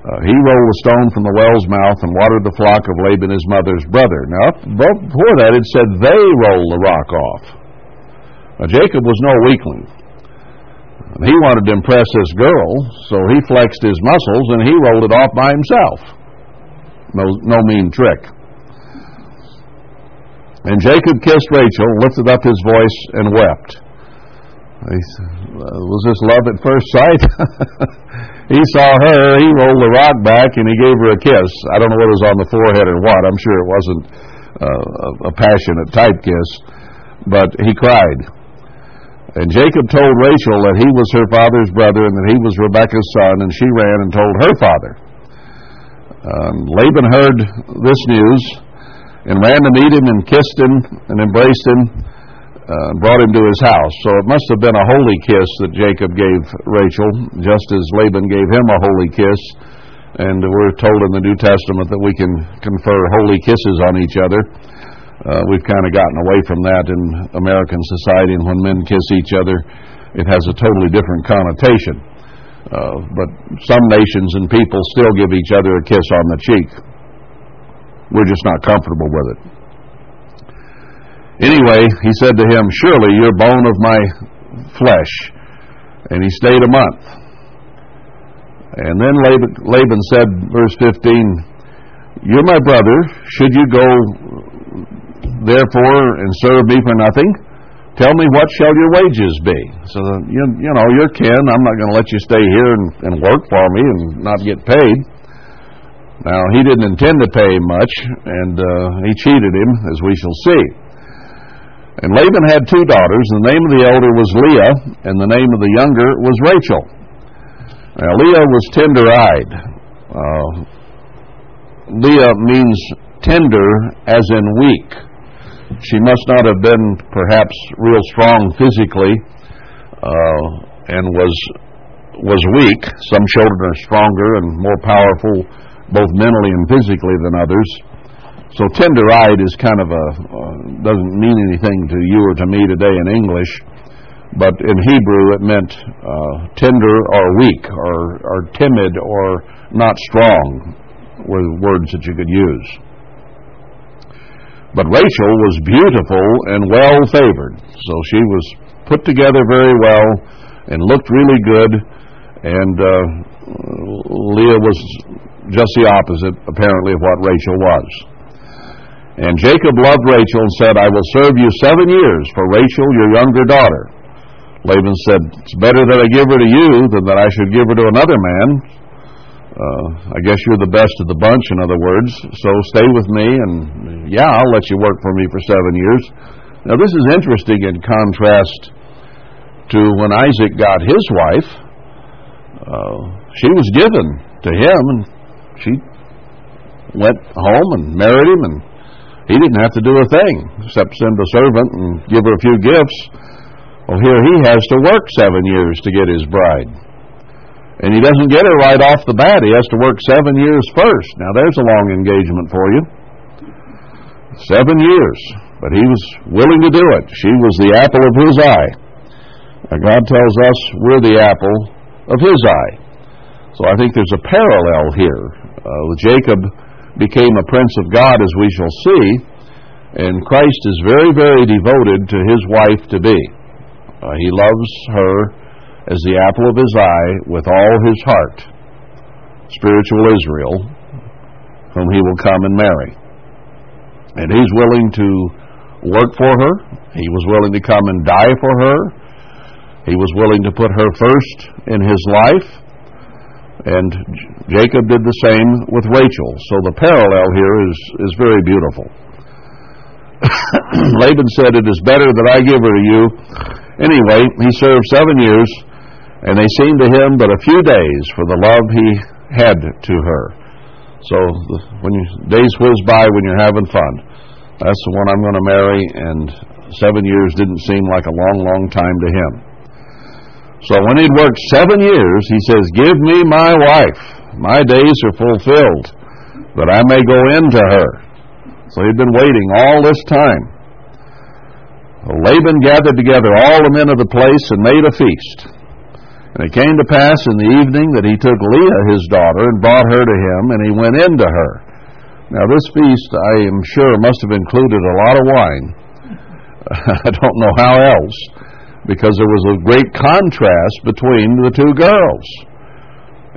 uh, he rolled a stone from the well's mouth and watered the flock of Laban, his mother's brother. Now, before that, it said they rolled the rock off. Now, Jacob was no weakling. He wanted to impress this girl, so he flexed his muscles and he rolled it off by himself. No, no mean trick. And Jacob kissed Rachel, lifted up his voice, and wept. Uh, was this love at first sight? <laughs> he saw her, he rolled the rock back, and he gave her a kiss. I don't know what was on the forehead or what. I'm sure it wasn't uh, a passionate type kiss, but he cried. And Jacob told Rachel that he was her father's brother and that he was Rebekah's son, and she ran and told her father. Um, Laban heard this news and ran to meet him and kissed him and embraced him uh, brought him to his house. So it must have been a holy kiss that Jacob gave Rachel, just as Laban gave him a holy kiss. And we're told in the New Testament that we can confer holy kisses on each other. Uh, we've kind of gotten away from that in American society, and when men kiss each other, it has a totally different connotation. Uh, but some nations and people still give each other a kiss on the cheek. We're just not comfortable with it. Anyway, he said to him, Surely you're bone of my flesh. And he stayed a month. And then Laban said, verse 15, You're my brother. Should you go therefore and serve me for nothing? Tell me what shall your wages be? So, you, you know, you're kin. I'm not going to let you stay here and, and work for me and not get paid. Now, he didn't intend to pay much, and uh, he cheated him, as we shall see. And Laban had two daughters. The name of the elder was Leah, and the name of the younger was Rachel. Now, Leah was tender eyed. Uh, Leah means tender as in weak. She must not have been perhaps real strong physically uh, and was was weak. Some children are stronger and more powerful both mentally and physically than others. So tender-eyed is kind of a uh, doesn't mean anything to you or to me today in English, but in Hebrew it meant uh, tender or weak or, or timid or not strong were the words that you could use. But Rachel was beautiful and well favored, so she was put together very well and looked really good, and uh, Leah was just the opposite, apparently, of what Rachel was. And Jacob loved Rachel and said, I will serve you seven years for Rachel, your younger daughter. Laban said, It's better that I give her to you than that I should give her to another man. Uh, I guess you're the best of the bunch, in other words. So stay with me, and yeah, I'll let you work for me for seven years. Now, this is interesting in contrast to when Isaac got his wife. Uh, she was given to him, and she went home and married him, and he didn't have to do a thing except send a servant and give her a few gifts. Well, here he has to work seven years to get his bride. And he doesn't get her right off the bat. He has to work seven years first. Now, there's a long engagement for you. Seven years. But he was willing to do it. She was the apple of his eye. God tells us we're the apple of his eye. So I think there's a parallel here. Uh, Jacob became a prince of God, as we shall see, and Christ is very, very devoted to his wife to be. Uh, he loves her as the apple of his eye with all his heart. Spiritual Israel, whom he will come and marry. And he's willing to work for her. He was willing to come and die for her. He was willing to put her first in his life. And Jacob did the same with Rachel. So the parallel here is, is very beautiful. <coughs> Laban said, It is better that I give her to you. Anyway, he served seven years, and they seemed to him but a few days for the love he had to her. So when you, days whiz by when you're having fun. That's the one I'm going to marry, and seven years didn't seem like a long, long time to him. So when he'd worked seven years, he says, Give me my wife. My days are fulfilled, that I may go in to her. So he'd been waiting all this time. Laban gathered together all the men of the place and made a feast. And it came to pass in the evening that he took Leah his daughter and brought her to him, and he went in to her. Now, this feast, I am sure, must have included a lot of wine. <laughs> I don't know how else because there was a great contrast between the two girls.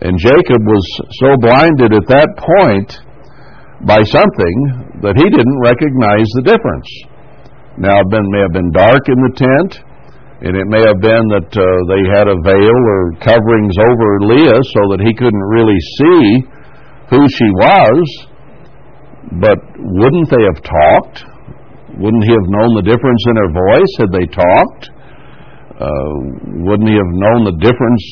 And Jacob was so blinded at that point by something that he didn't recognize the difference. Now, it may have been dark in the tent, and it may have been that uh, they had a veil or coverings over Leah so that he couldn't really see who she was. But wouldn't they have talked? Wouldn't he have known the difference in her voice had they talked? Uh, wouldn't he have known the difference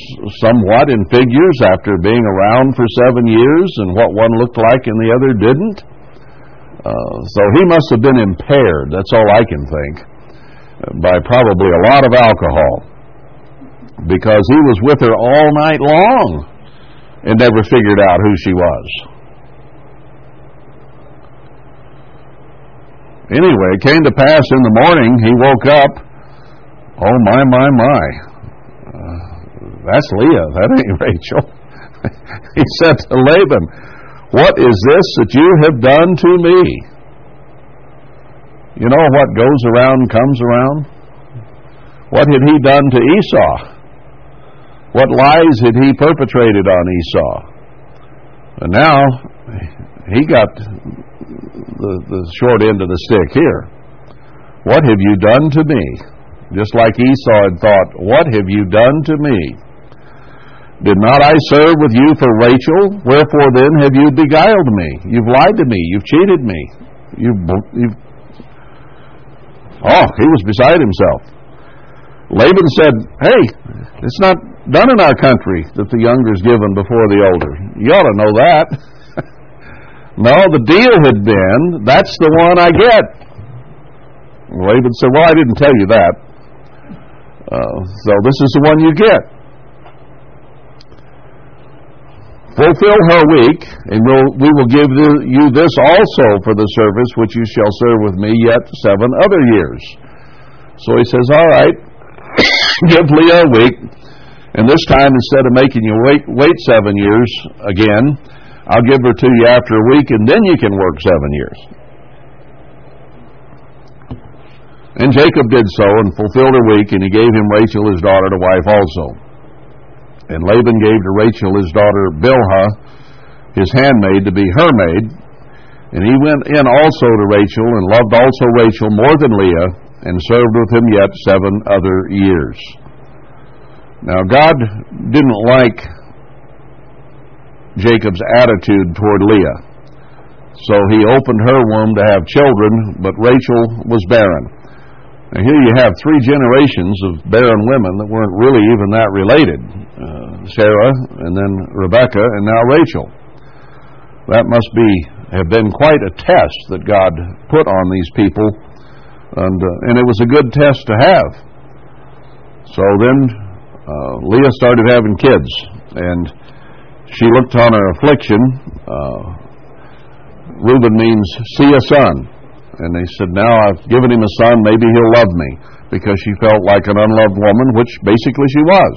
somewhat in figures after being around for seven years and what one looked like and the other didn't? Uh, so he must have been impaired, that's all I can think, by probably a lot of alcohol. Because he was with her all night long and never figured out who she was. Anyway, it came to pass in the morning, he woke up Oh, my, my, my. Uh, that's Leah. That ain't <laughs> Rachel. <laughs> he said to Laban, What is this that you have done to me? You know what goes around comes around? What had he done to Esau? What lies had he perpetrated on Esau? And now he got the, the short end of the stick here. What have you done to me? Just like Esau had thought, What have you done to me? Did not I serve with you for Rachel? Wherefore then have you beguiled me? You've lied to me. You've cheated me. You've, you've... Oh, he was beside himself. Laban said, Hey, it's not done in our country that the younger is given before the older. You ought to know that. <laughs> no, the deal had been, that's the one I get. Laban said, Well, I didn't tell you that. Uh, so this is the one you get. Fulfill her week, and we'll, we will give you this also for the service which you shall serve with me yet seven other years. So he says, All right, <coughs> give Leah a week, and this time instead of making you wait, wait seven years again, I'll give her to you after a week, and then you can work seven years. And Jacob did so and fulfilled her week, and he gave him Rachel his daughter to wife also. And Laban gave to Rachel his daughter Bilhah, his handmaid, to be her maid. And he went in also to Rachel, and loved also Rachel more than Leah, and served with him yet seven other years. Now, God didn't like Jacob's attitude toward Leah. So he opened her womb to have children, but Rachel was barren. Now, here you have three generations of barren women that weren't really even that related uh, Sarah, and then Rebecca, and now Rachel. That must be have been quite a test that God put on these people, and uh, and it was a good test to have. So then uh, Leah started having kids, and she looked on her affliction. Uh, Reuben means see a son, and they said, "Now I've given him a son, maybe he'll love me," because she felt like an unloved woman, which basically she was.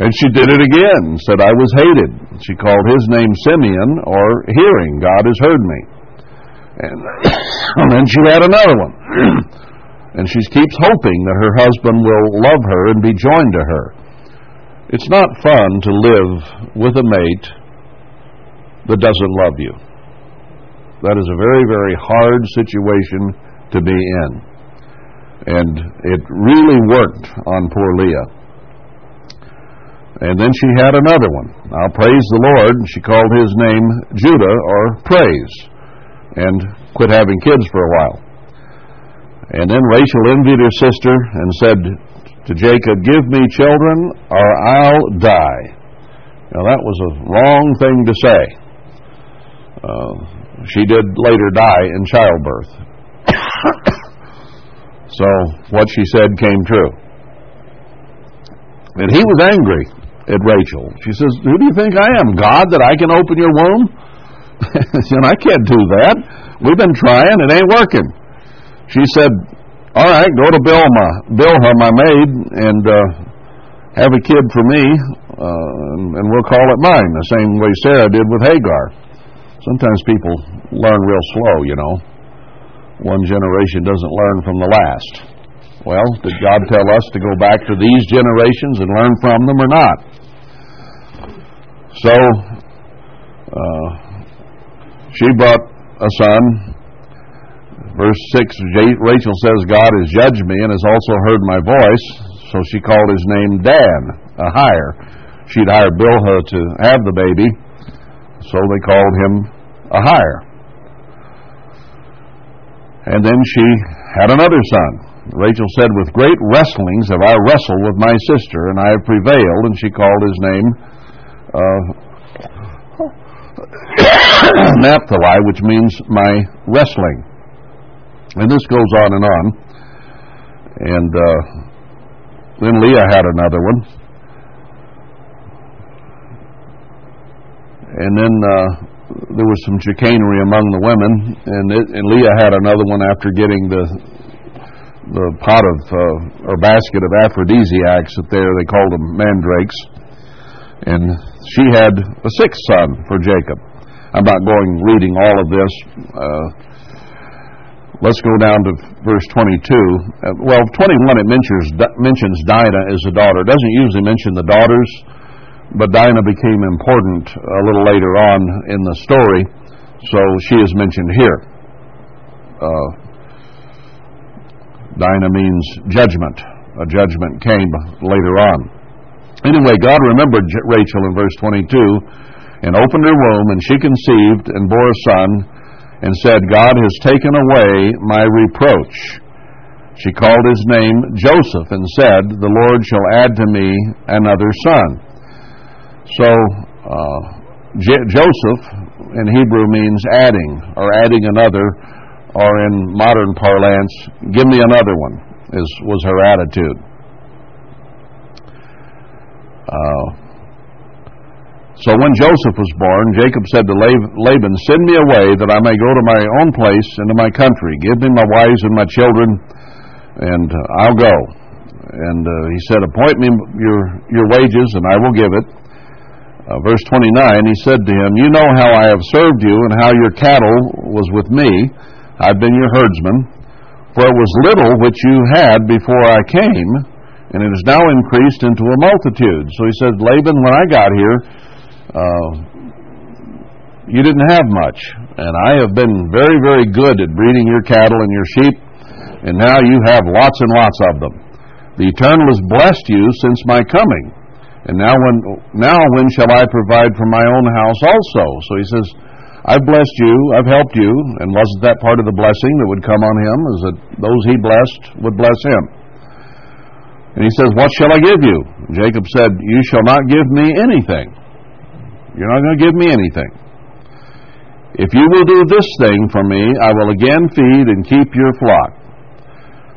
And she did it again, said, I was hated. She called his name Simeon, or hearing, God has heard me. And, <coughs> and then she had another one. <coughs> and she keeps hoping that her husband will love her and be joined to her. It's not fun to live with a mate that doesn't love you. That is a very, very hard situation to be in. And it really worked on poor Leah. And then she had another one. Now, praise the Lord. She called his name Judah, or praise, and quit having kids for a while. And then Rachel envied her sister and said to Jacob, Give me children, or I'll die. Now, that was a wrong thing to say. Uh, she did later die in childbirth. <coughs> so, what she said came true. And he was angry at Rachel. She says, Who do you think I am, God, that I can open your womb? <laughs> and I can't do that. We've been trying, it ain't working. She said, All right, go to Bilma, Bilhah, my maid, and uh, have a kid for me, uh, and we'll call it mine, the same way Sarah did with Hagar. Sometimes people learn real slow, you know. One generation doesn't learn from the last. Well, did God tell us to go back to these generations and learn from them or not? So uh, she brought a son. Verse 6 Rachel says, God has judged me and has also heard my voice. So she called his name Dan, a hire. She'd hired Bilhah to have the baby, so they called him a hire. And then she had another son. Rachel said, With great wrestlings have I wrestled with my sister, and I have prevailed. And she called his name uh, <coughs> Naphtali, which means my wrestling. And this goes on and on. And uh, then Leah had another one. And then uh, there was some chicanery among the women, and, it, and Leah had another one after getting the the pot of uh, or basket of aphrodisiacs that there they called them mandrakes, and she had a sixth son for Jacob. I'm not going reading all of this. Uh, let's go down to verse 22. Uh, well, 21 it mentions mentions Dinah as a daughter. It doesn't usually mention the daughters, but Dinah became important a little later on in the story, so she is mentioned here. Uh, Dinah means judgment. A judgment came later on. Anyway, God remembered Rachel in verse 22 and opened her womb, and she conceived and bore a son, and said, God has taken away my reproach. She called his name Joseph and said, The Lord shall add to me another son. So, uh, J- Joseph in Hebrew means adding, or adding another, or in modern parlance, give me another one, is, was her attitude. Uh, so when Joseph was born, Jacob said to Laban, Send me away that I may go to my own place and to my country. Give me my wives and my children, and uh, I'll go. And uh, he said, Appoint me your, your wages, and I will give it. Uh, verse 29, he said to him, You know how I have served you, and how your cattle was with me. I've been your herdsman. For it was little which you had before I came, and it is now increased into a multitude. So he said, Laban, when I got here, uh, you didn't have much, and I have been very, very good at breeding your cattle and your sheep, and now you have lots and lots of them. The Eternal has blessed you since my coming, and now when now when shall I provide for my own house also? So he says, I've blessed you, I've helped you, and wasn't that part of the blessing that would come on him? Is that those he blessed would bless him? And he says, What shall I give you? Jacob said, You shall not give me anything. You're not going to give me anything. If you will do this thing for me, I will again feed and keep your flock.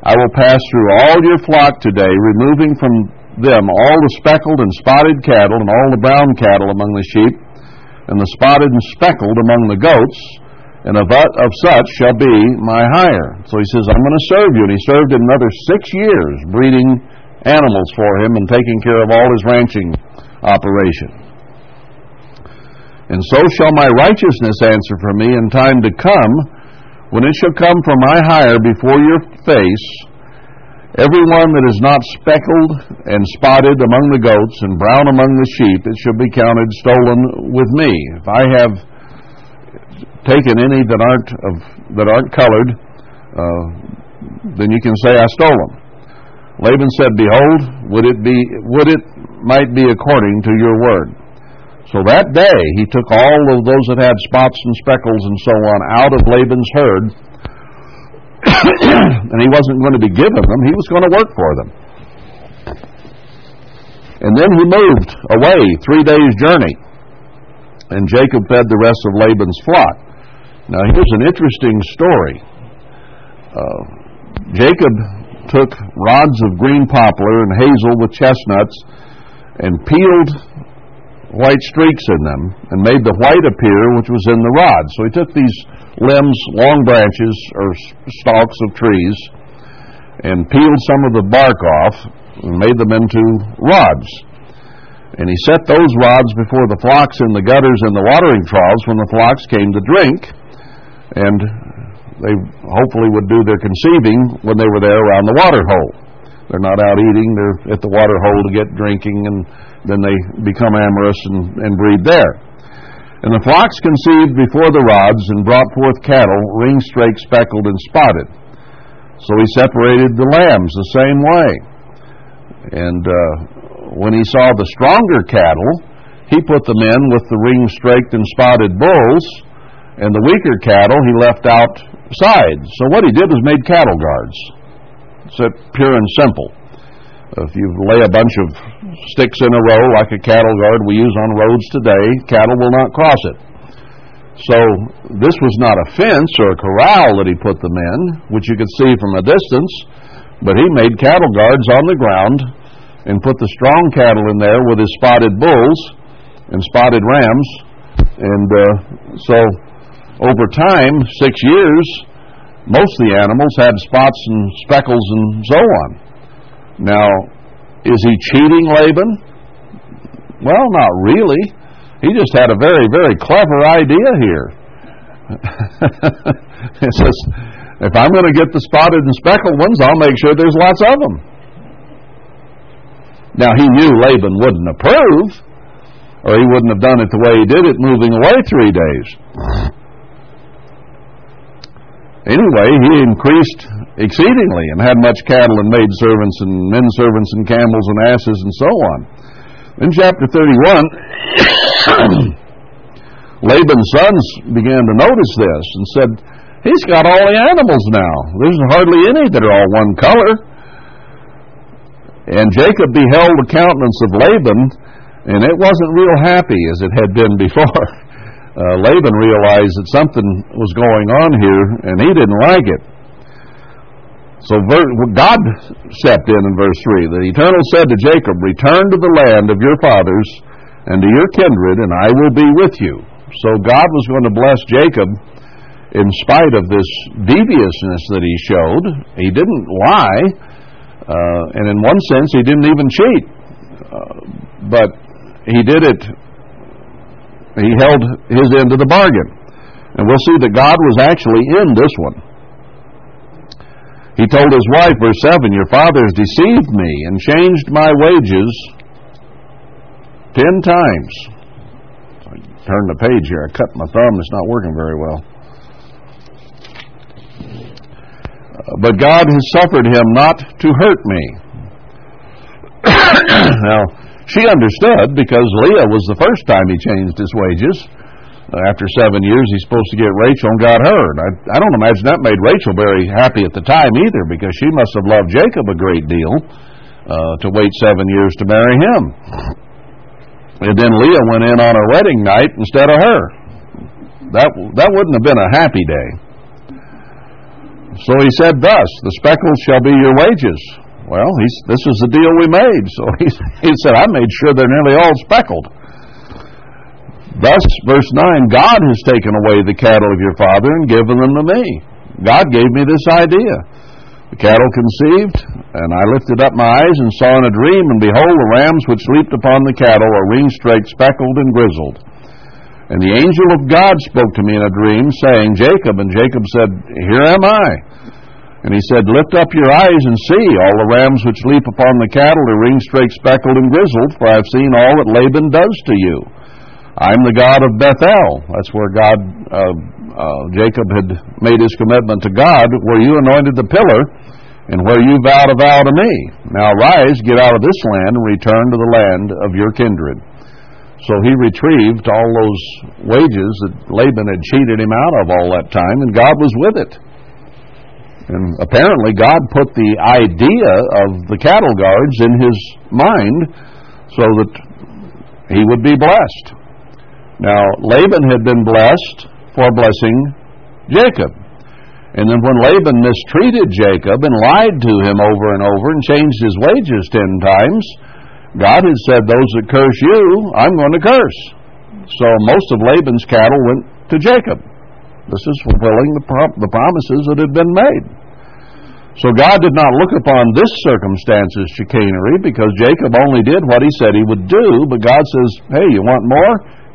I will pass through all your flock today, removing from them all the speckled and spotted cattle and all the brown cattle among the sheep, and the spotted and speckled among the goats, and of, of such shall be my hire. So he says, I'm going to serve you. And he served him another six years, breeding animals for him and taking care of all his ranching operation. And so shall my righteousness answer for me in time to come, when it shall come from my hire before your face, every one that is not speckled and spotted among the goats and brown among the sheep, it shall be counted stolen with me. If I have taken any that aren't of, that aren't colored, uh, then you can say I stole them. Laban said, Behold, would it be would it might be according to your word. So that day he took all of those that had spots and speckles and so on out of Laban's herd, <coughs> and he wasn't going to be given them, he was going to work for them. And then he moved away three days' journey, and Jacob fed the rest of Laban's flock. Now here's an interesting story. Uh, Jacob took rods of green poplar and hazel with chestnuts and peeled white streaks in them and made the white appear which was in the rod. So he took these limbs, long branches or stalks of trees, and peeled some of the bark off and made them into rods. And he set those rods before the flocks in the gutters and the watering troughs when the flocks came to drink. And they hopefully would do their conceiving when they were there around the water hole. They're not out eating, they're at the water hole to get drinking and then they become amorous and, and breed there. And the flocks conceived before the rods and brought forth cattle, ring strake, speckled, and spotted. So he separated the lambs the same way. And uh, when he saw the stronger cattle, he put them in with the ring straked and spotted bulls, and the weaker cattle he left outside. So what he did was made cattle guards. It's pure and simple. If you lay a bunch of sticks in a row like a cattle guard we use on roads today, cattle will not cross it. So this was not a fence or a corral that he put them in, which you could see from a distance, but he made cattle guards on the ground and put the strong cattle in there with his spotted bulls and spotted rams. And uh, so over time, six years, most of the animals had spots and speckles and so on. Now, is he cheating Laban? Well, not really. He just had a very, very clever idea here. <laughs> it says, if I'm going to get the spotted and speckled ones, I'll make sure there's lots of them. Now, he knew Laban wouldn't approve, or he wouldn't have done it the way he did it, moving away three days. Anyway, he increased exceedingly and had much cattle and maid servants and men servants and camels and asses and so on. In chapter 31, <coughs> Laban's sons began to notice this and said, He's got all the animals now. There's hardly any that are all one color. And Jacob beheld the countenance of Laban, and it wasn't real happy as it had been before <laughs> uh, Laban realized that something was going on here, and he didn't like it. So God stepped in in verse 3. The Eternal said to Jacob, Return to the land of your fathers and to your kindred, and I will be with you. So God was going to bless Jacob in spite of this deviousness that he showed. He didn't lie, uh, and in one sense, he didn't even cheat. Uh, but he did it he held his end of the bargain. And we'll see that God was actually in this one. He told his wife, verse 7, Your father has deceived me and changed my wages ten times. I turned the page here. I cut my thumb. It's not working very well. Uh, but God has suffered him not to hurt me. <coughs> now, she understood because Leah was the first time he changed his wages. Uh, after seven years, he's supposed to get Rachel and got her. And I, I don't imagine that made Rachel very happy at the time either because she must have loved Jacob a great deal uh, to wait seven years to marry him. And then Leah went in on her wedding night instead of her. That, that wouldn't have been a happy day. So he said thus, the speckles shall be your wages. Well, he's, this is the deal we made. So <laughs> he, he said, I made sure they're nearly all speckled. Thus, verse 9, God has taken away the cattle of your father and given them to me. God gave me this idea. The cattle conceived, and I lifted up my eyes and saw in a dream, and behold, the rams which leaped upon the cattle are ring-straight, speckled, and grizzled. And the angel of God spoke to me in a dream, saying, Jacob. And Jacob said, Here am I. And he said, Lift up your eyes and see all the rams which leap upon the cattle are ring-straight, speckled, and grizzled, for I have seen all that Laban does to you. I'm the God of Bethel. That's where God, uh, uh, Jacob had made his commitment to God, where you anointed the pillar, and where you vowed a vow to me. Now rise, get out of this land, and return to the land of your kindred. So he retrieved all those wages that Laban had cheated him out of all that time, and God was with it. And apparently, God put the idea of the cattle guards in his mind so that he would be blessed. Now, Laban had been blessed for blessing Jacob. And then when Laban mistreated Jacob and lied to him over and over and changed his wages ten times, God had said, Those that curse you, I'm going to curse. So most of Laban's cattle went to Jacob. This is fulfilling the, pro- the promises that had been made. So God did not look upon this circumstance as chicanery because Jacob only did what he said he would do, but God says, Hey, you want more?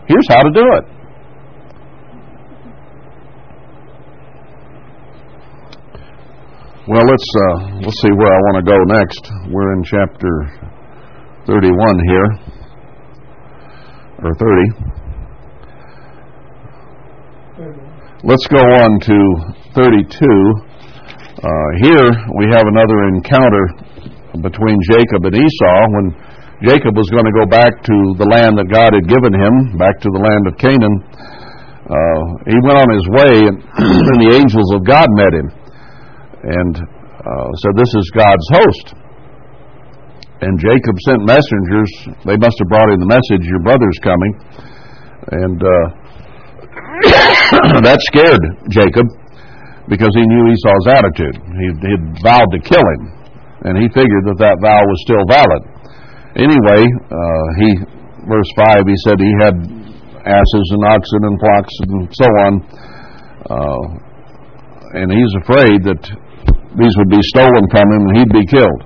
Here's how to do it. Well, let's uh, let's see where I want to go next. We're in chapter 31 here, or 30. Let's go on to 32. Uh, here we have another encounter between Jacob and Esau when Jacob was going to go back to the land that God had given him, back to the land of Canaan. Uh, he went on his way, and, <clears throat> and, the angels of God met him and uh, said, This is God's host. And Jacob sent messengers. They must have brought him the message, Your brother's coming. And uh, <coughs> that scared Jacob because he knew Esau's attitude. He had vowed to kill him, and he figured that that vow was still valid anyway, uh, he, verse 5, he said he had asses and oxen and flocks and so on. Uh, and he's afraid that these would be stolen from him and he'd be killed.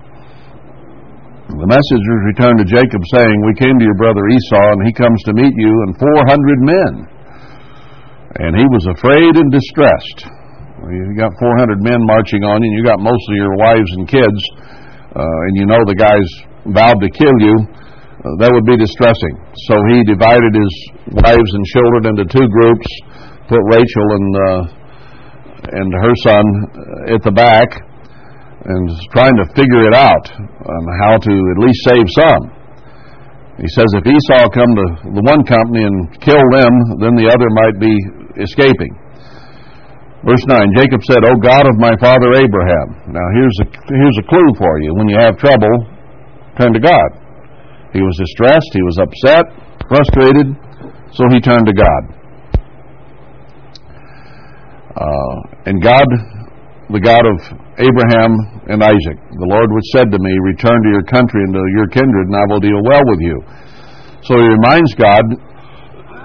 The messengers returned to Jacob, saying, We came to your brother Esau, and he comes to meet you, and 400 men. And he was afraid and distressed. You got 400 men marching on you, and you got most of your wives and kids, uh, and you know the guys vowed to kill you, uh, that would be distressing. So he divided his wives and children into two groups, put Rachel and uh, and her son uh, at the back, and trying to figure it out on how to at least save some. He says if Esau come to the one company and kill them, then the other might be escaping. Verse 9 Jacob said, O God of my father Abraham. Now here's a, here's a clue for you. When you have trouble, turned to God. He was distressed, he was upset, frustrated, so he turned to God. Uh, and God, the God of Abraham and Isaac, the Lord which said to me, Return to your country and to your kindred, and I will deal well with you. So he reminds God,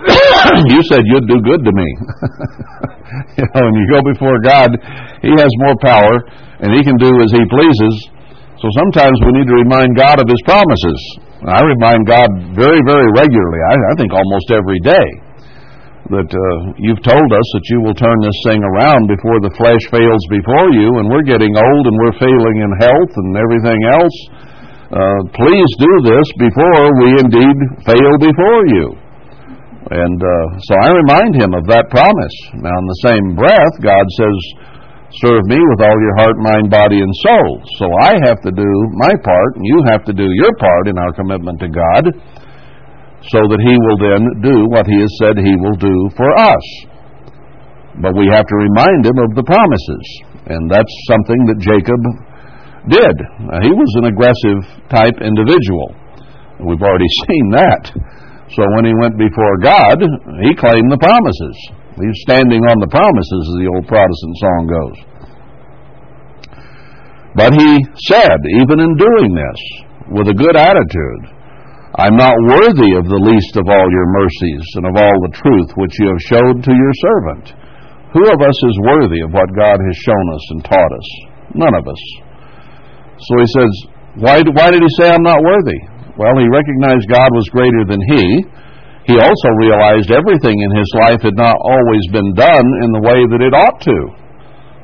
<coughs> You said you'd do good to me. <laughs> you know, when you go before God, He has more power, and He can do as He pleases so sometimes we need to remind God of His promises. I remind God very, very regularly, I, I think almost every day, that uh, you've told us that you will turn this thing around before the flesh fails before you, and we're getting old and we're failing in health and everything else. Uh, please do this before we indeed fail before you. And uh, so I remind him of that promise. Now, in the same breath, God says, serve me with all your heart, mind, body, and soul. So I have to do my part, and you have to do your part in our commitment to God, so that He will then do what He has said He will do for us. But we have to remind Him of the promises, and that's something that Jacob did. Now, he was an aggressive type individual. We've already <laughs> seen that. So when he went before God, he claimed the promises. He's standing on the promises, as the old Protestant song goes. But he said, even in doing this, with a good attitude, I'm not worthy of the least of all your mercies and of all the truth which you have showed to your servant. Who of us is worthy of what God has shown us and taught us? None of us. So he says, why, why did he say I'm not worthy? Well, he recognized God was greater than he. He also realized everything in his life had not always been done in the way that it ought to.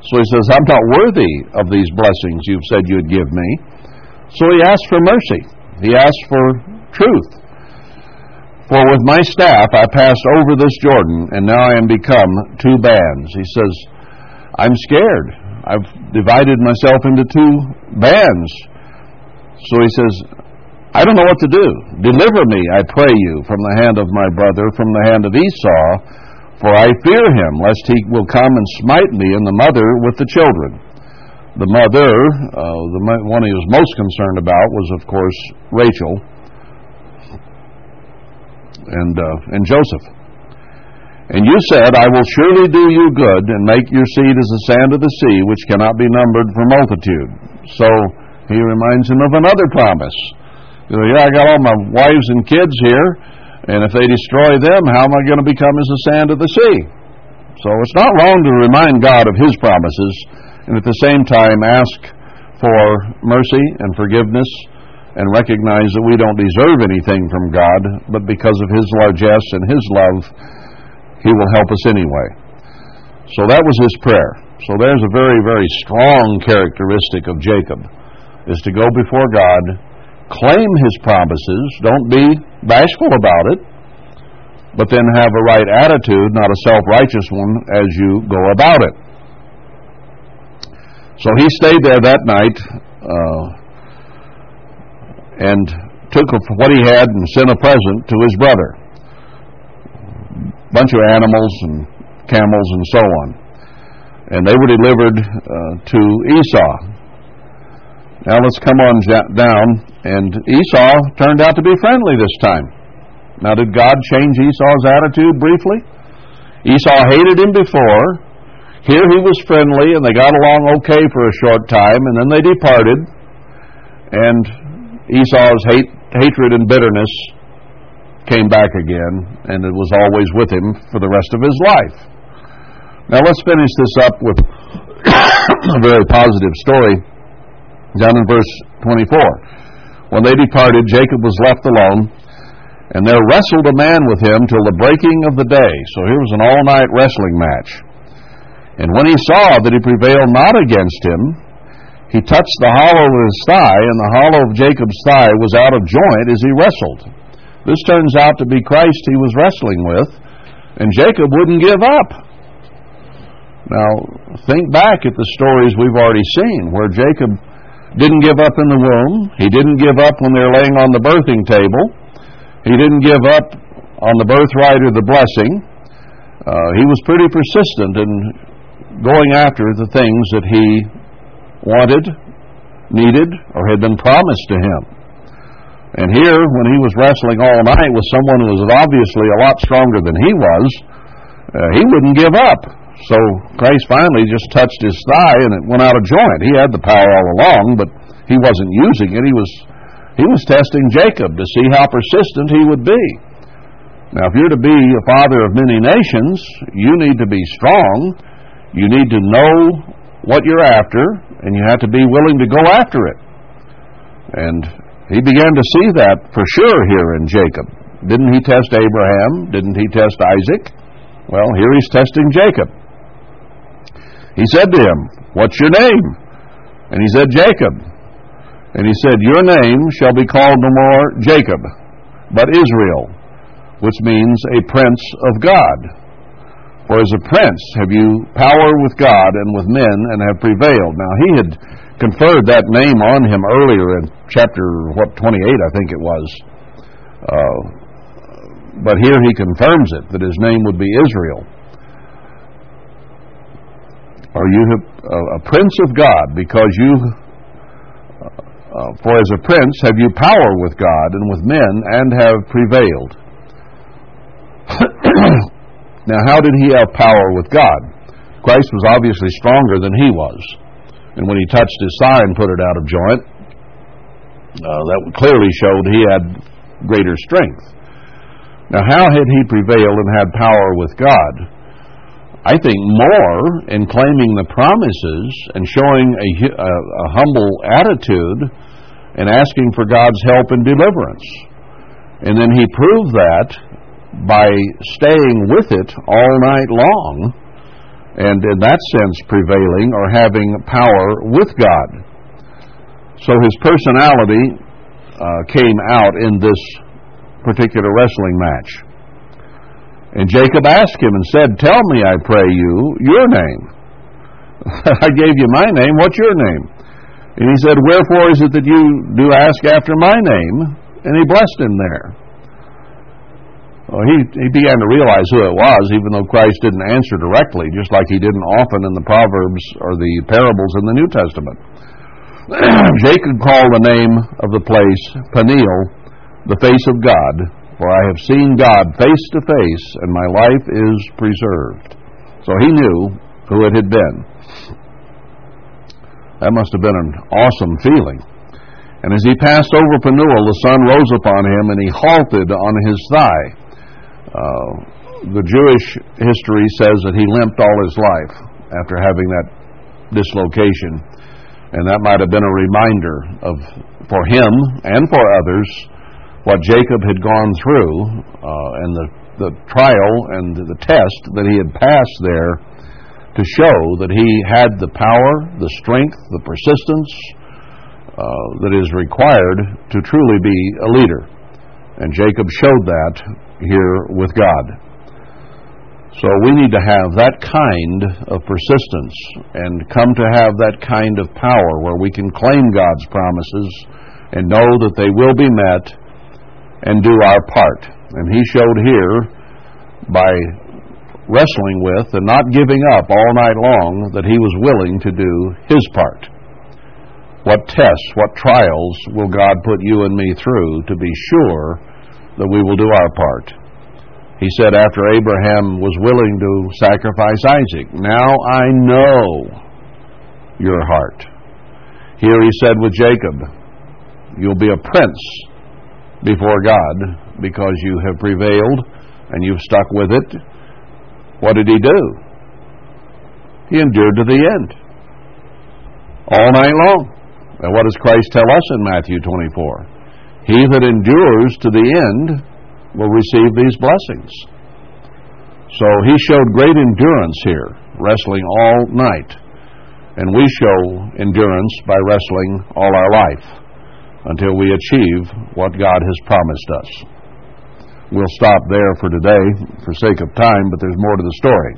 So he says, I'm not worthy of these blessings you've said you'd give me. So he asked for mercy. He asked for truth. For with my staff I passed over this Jordan, and now I am become two bands. He says, I'm scared. I've divided myself into two bands. So he says, I don't know what to do. Deliver me, I pray you, from the hand of my brother, from the hand of Esau, for I fear him, lest he will come and smite me and the mother with the children. The mother, uh, the one he was most concerned about was, of course, Rachel and, uh, and Joseph. And you said, I will surely do you good and make your seed as the sand of the sea, which cannot be numbered for multitude. So he reminds him of another promise you know, yeah, I got all my wives and kids here, and if they destroy them, how am I going to become as the sand of the sea? So it's not wrong to remind God of His promises, and at the same time ask for mercy and forgiveness, and recognize that we don't deserve anything from God, but because of His largesse and His love, He will help us anyway. So that was his prayer. So there's a very, very strong characteristic of Jacob, is to go before God claim his promises, don't be bashful about it, but then have a right attitude, not a self righteous one, as you go about it. So he stayed there that night uh, and took what he had and sent a present to his brother. A bunch of animals and camels and so on. And they were delivered uh, to Esau. Now let's come on down. And Esau turned out to be friendly this time. Now, did God change Esau's attitude briefly? Esau hated him before. Here he was friendly, and they got along okay for a short time, and then they departed. And Esau's hate, hatred and bitterness came back again, and it was always with him for the rest of his life. Now, let's finish this up with <coughs> a very positive story down in verse 24. When they departed, Jacob was left alone, and there wrestled a man with him till the breaking of the day. So here was an all night wrestling match. And when he saw that he prevailed not against him, he touched the hollow of his thigh, and the hollow of Jacob's thigh was out of joint as he wrestled. This turns out to be Christ he was wrestling with, and Jacob wouldn't give up. Now, think back at the stories we've already seen, where Jacob didn't give up in the womb. He didn't give up when they were laying on the birthing table. He didn't give up on the birthright or the blessing. Uh, he was pretty persistent in going after the things that he wanted, needed, or had been promised to him. And here, when he was wrestling all night with someone who was obviously a lot stronger than he was, uh, he wouldn't give up. So Christ finally just touched his thigh and it went out of joint. He had the power all along, but he wasn't using it. He was he was testing Jacob to see how persistent he would be. Now, if you're to be a father of many nations, you need to be strong. You need to know what you're after, and you have to be willing to go after it. And he began to see that for sure here in Jacob. Didn't he test Abraham? Didn't he test Isaac? Well, here he's testing Jacob. He said to him, What's your name? And he said, Jacob. And he said, Your name shall be called no more Jacob, but Israel, which means a prince of God. For as a prince have you power with God and with men, and have prevailed. Now he had conferred that name on him earlier in chapter what 28, I think it was. Uh, but here he confirms it that his name would be Israel. Are you a prince of God because you, uh, uh, for as a prince have you power with God and with men and have prevailed. <coughs> Now, how did he have power with God? Christ was obviously stronger than he was. And when he touched his thigh and put it out of joint, uh, that clearly showed he had greater strength. Now, how had he prevailed and had power with God? I think more in claiming the promises and showing a, a, a humble attitude and asking for God's help and deliverance. And then he proved that by staying with it all night long and in that sense prevailing or having power with God. So his personality uh, came out in this particular wrestling match. And Jacob asked him and said, Tell me, I pray you, your name. <laughs> I gave you my name. What's your name? And he said, Wherefore is it that you do ask after my name? And he blessed him there. Well, he, he began to realize who it was, even though Christ didn't answer directly, just like he didn't often in the Proverbs or the parables in the New Testament. <clears throat> Jacob called the name of the place Peniel, the face of God, for I have seen God face to face, and my life is preserved. So he knew who it had been. That must have been an awesome feeling. And as he passed over Penuel, the sun rose upon him, and he halted on his thigh. Uh, the Jewish history says that he limped all his life after having that dislocation, and that might have been a reminder of for him and for others what Jacob had gone through uh, and the the trial and the test that he had passed there to show that he had the power, the strength, the persistence uh, that is required to truly be a leader. And Jacob showed that here with God. So we need to have that kind of persistence and come to have that kind of power where we can claim God's promises and know that they will be met and do our part. And he showed here by wrestling with and not giving up all night long that he was willing to do his part. What tests, what trials will God put you and me through to be sure that we will do our part. He said after Abraham was willing to sacrifice Isaac, Now I know your heart. Here he said with Jacob, You'll be a prince before God because you have prevailed and you've stuck with it. What did he do? He endured to the end. All night long. And what does Christ tell us in Matthew 24? He that endures to the end will receive these blessings. So he showed great endurance here, wrestling all night. And we show endurance by wrestling all our life until we achieve what God has promised us. We'll stop there for today for sake of time, but there's more to the story.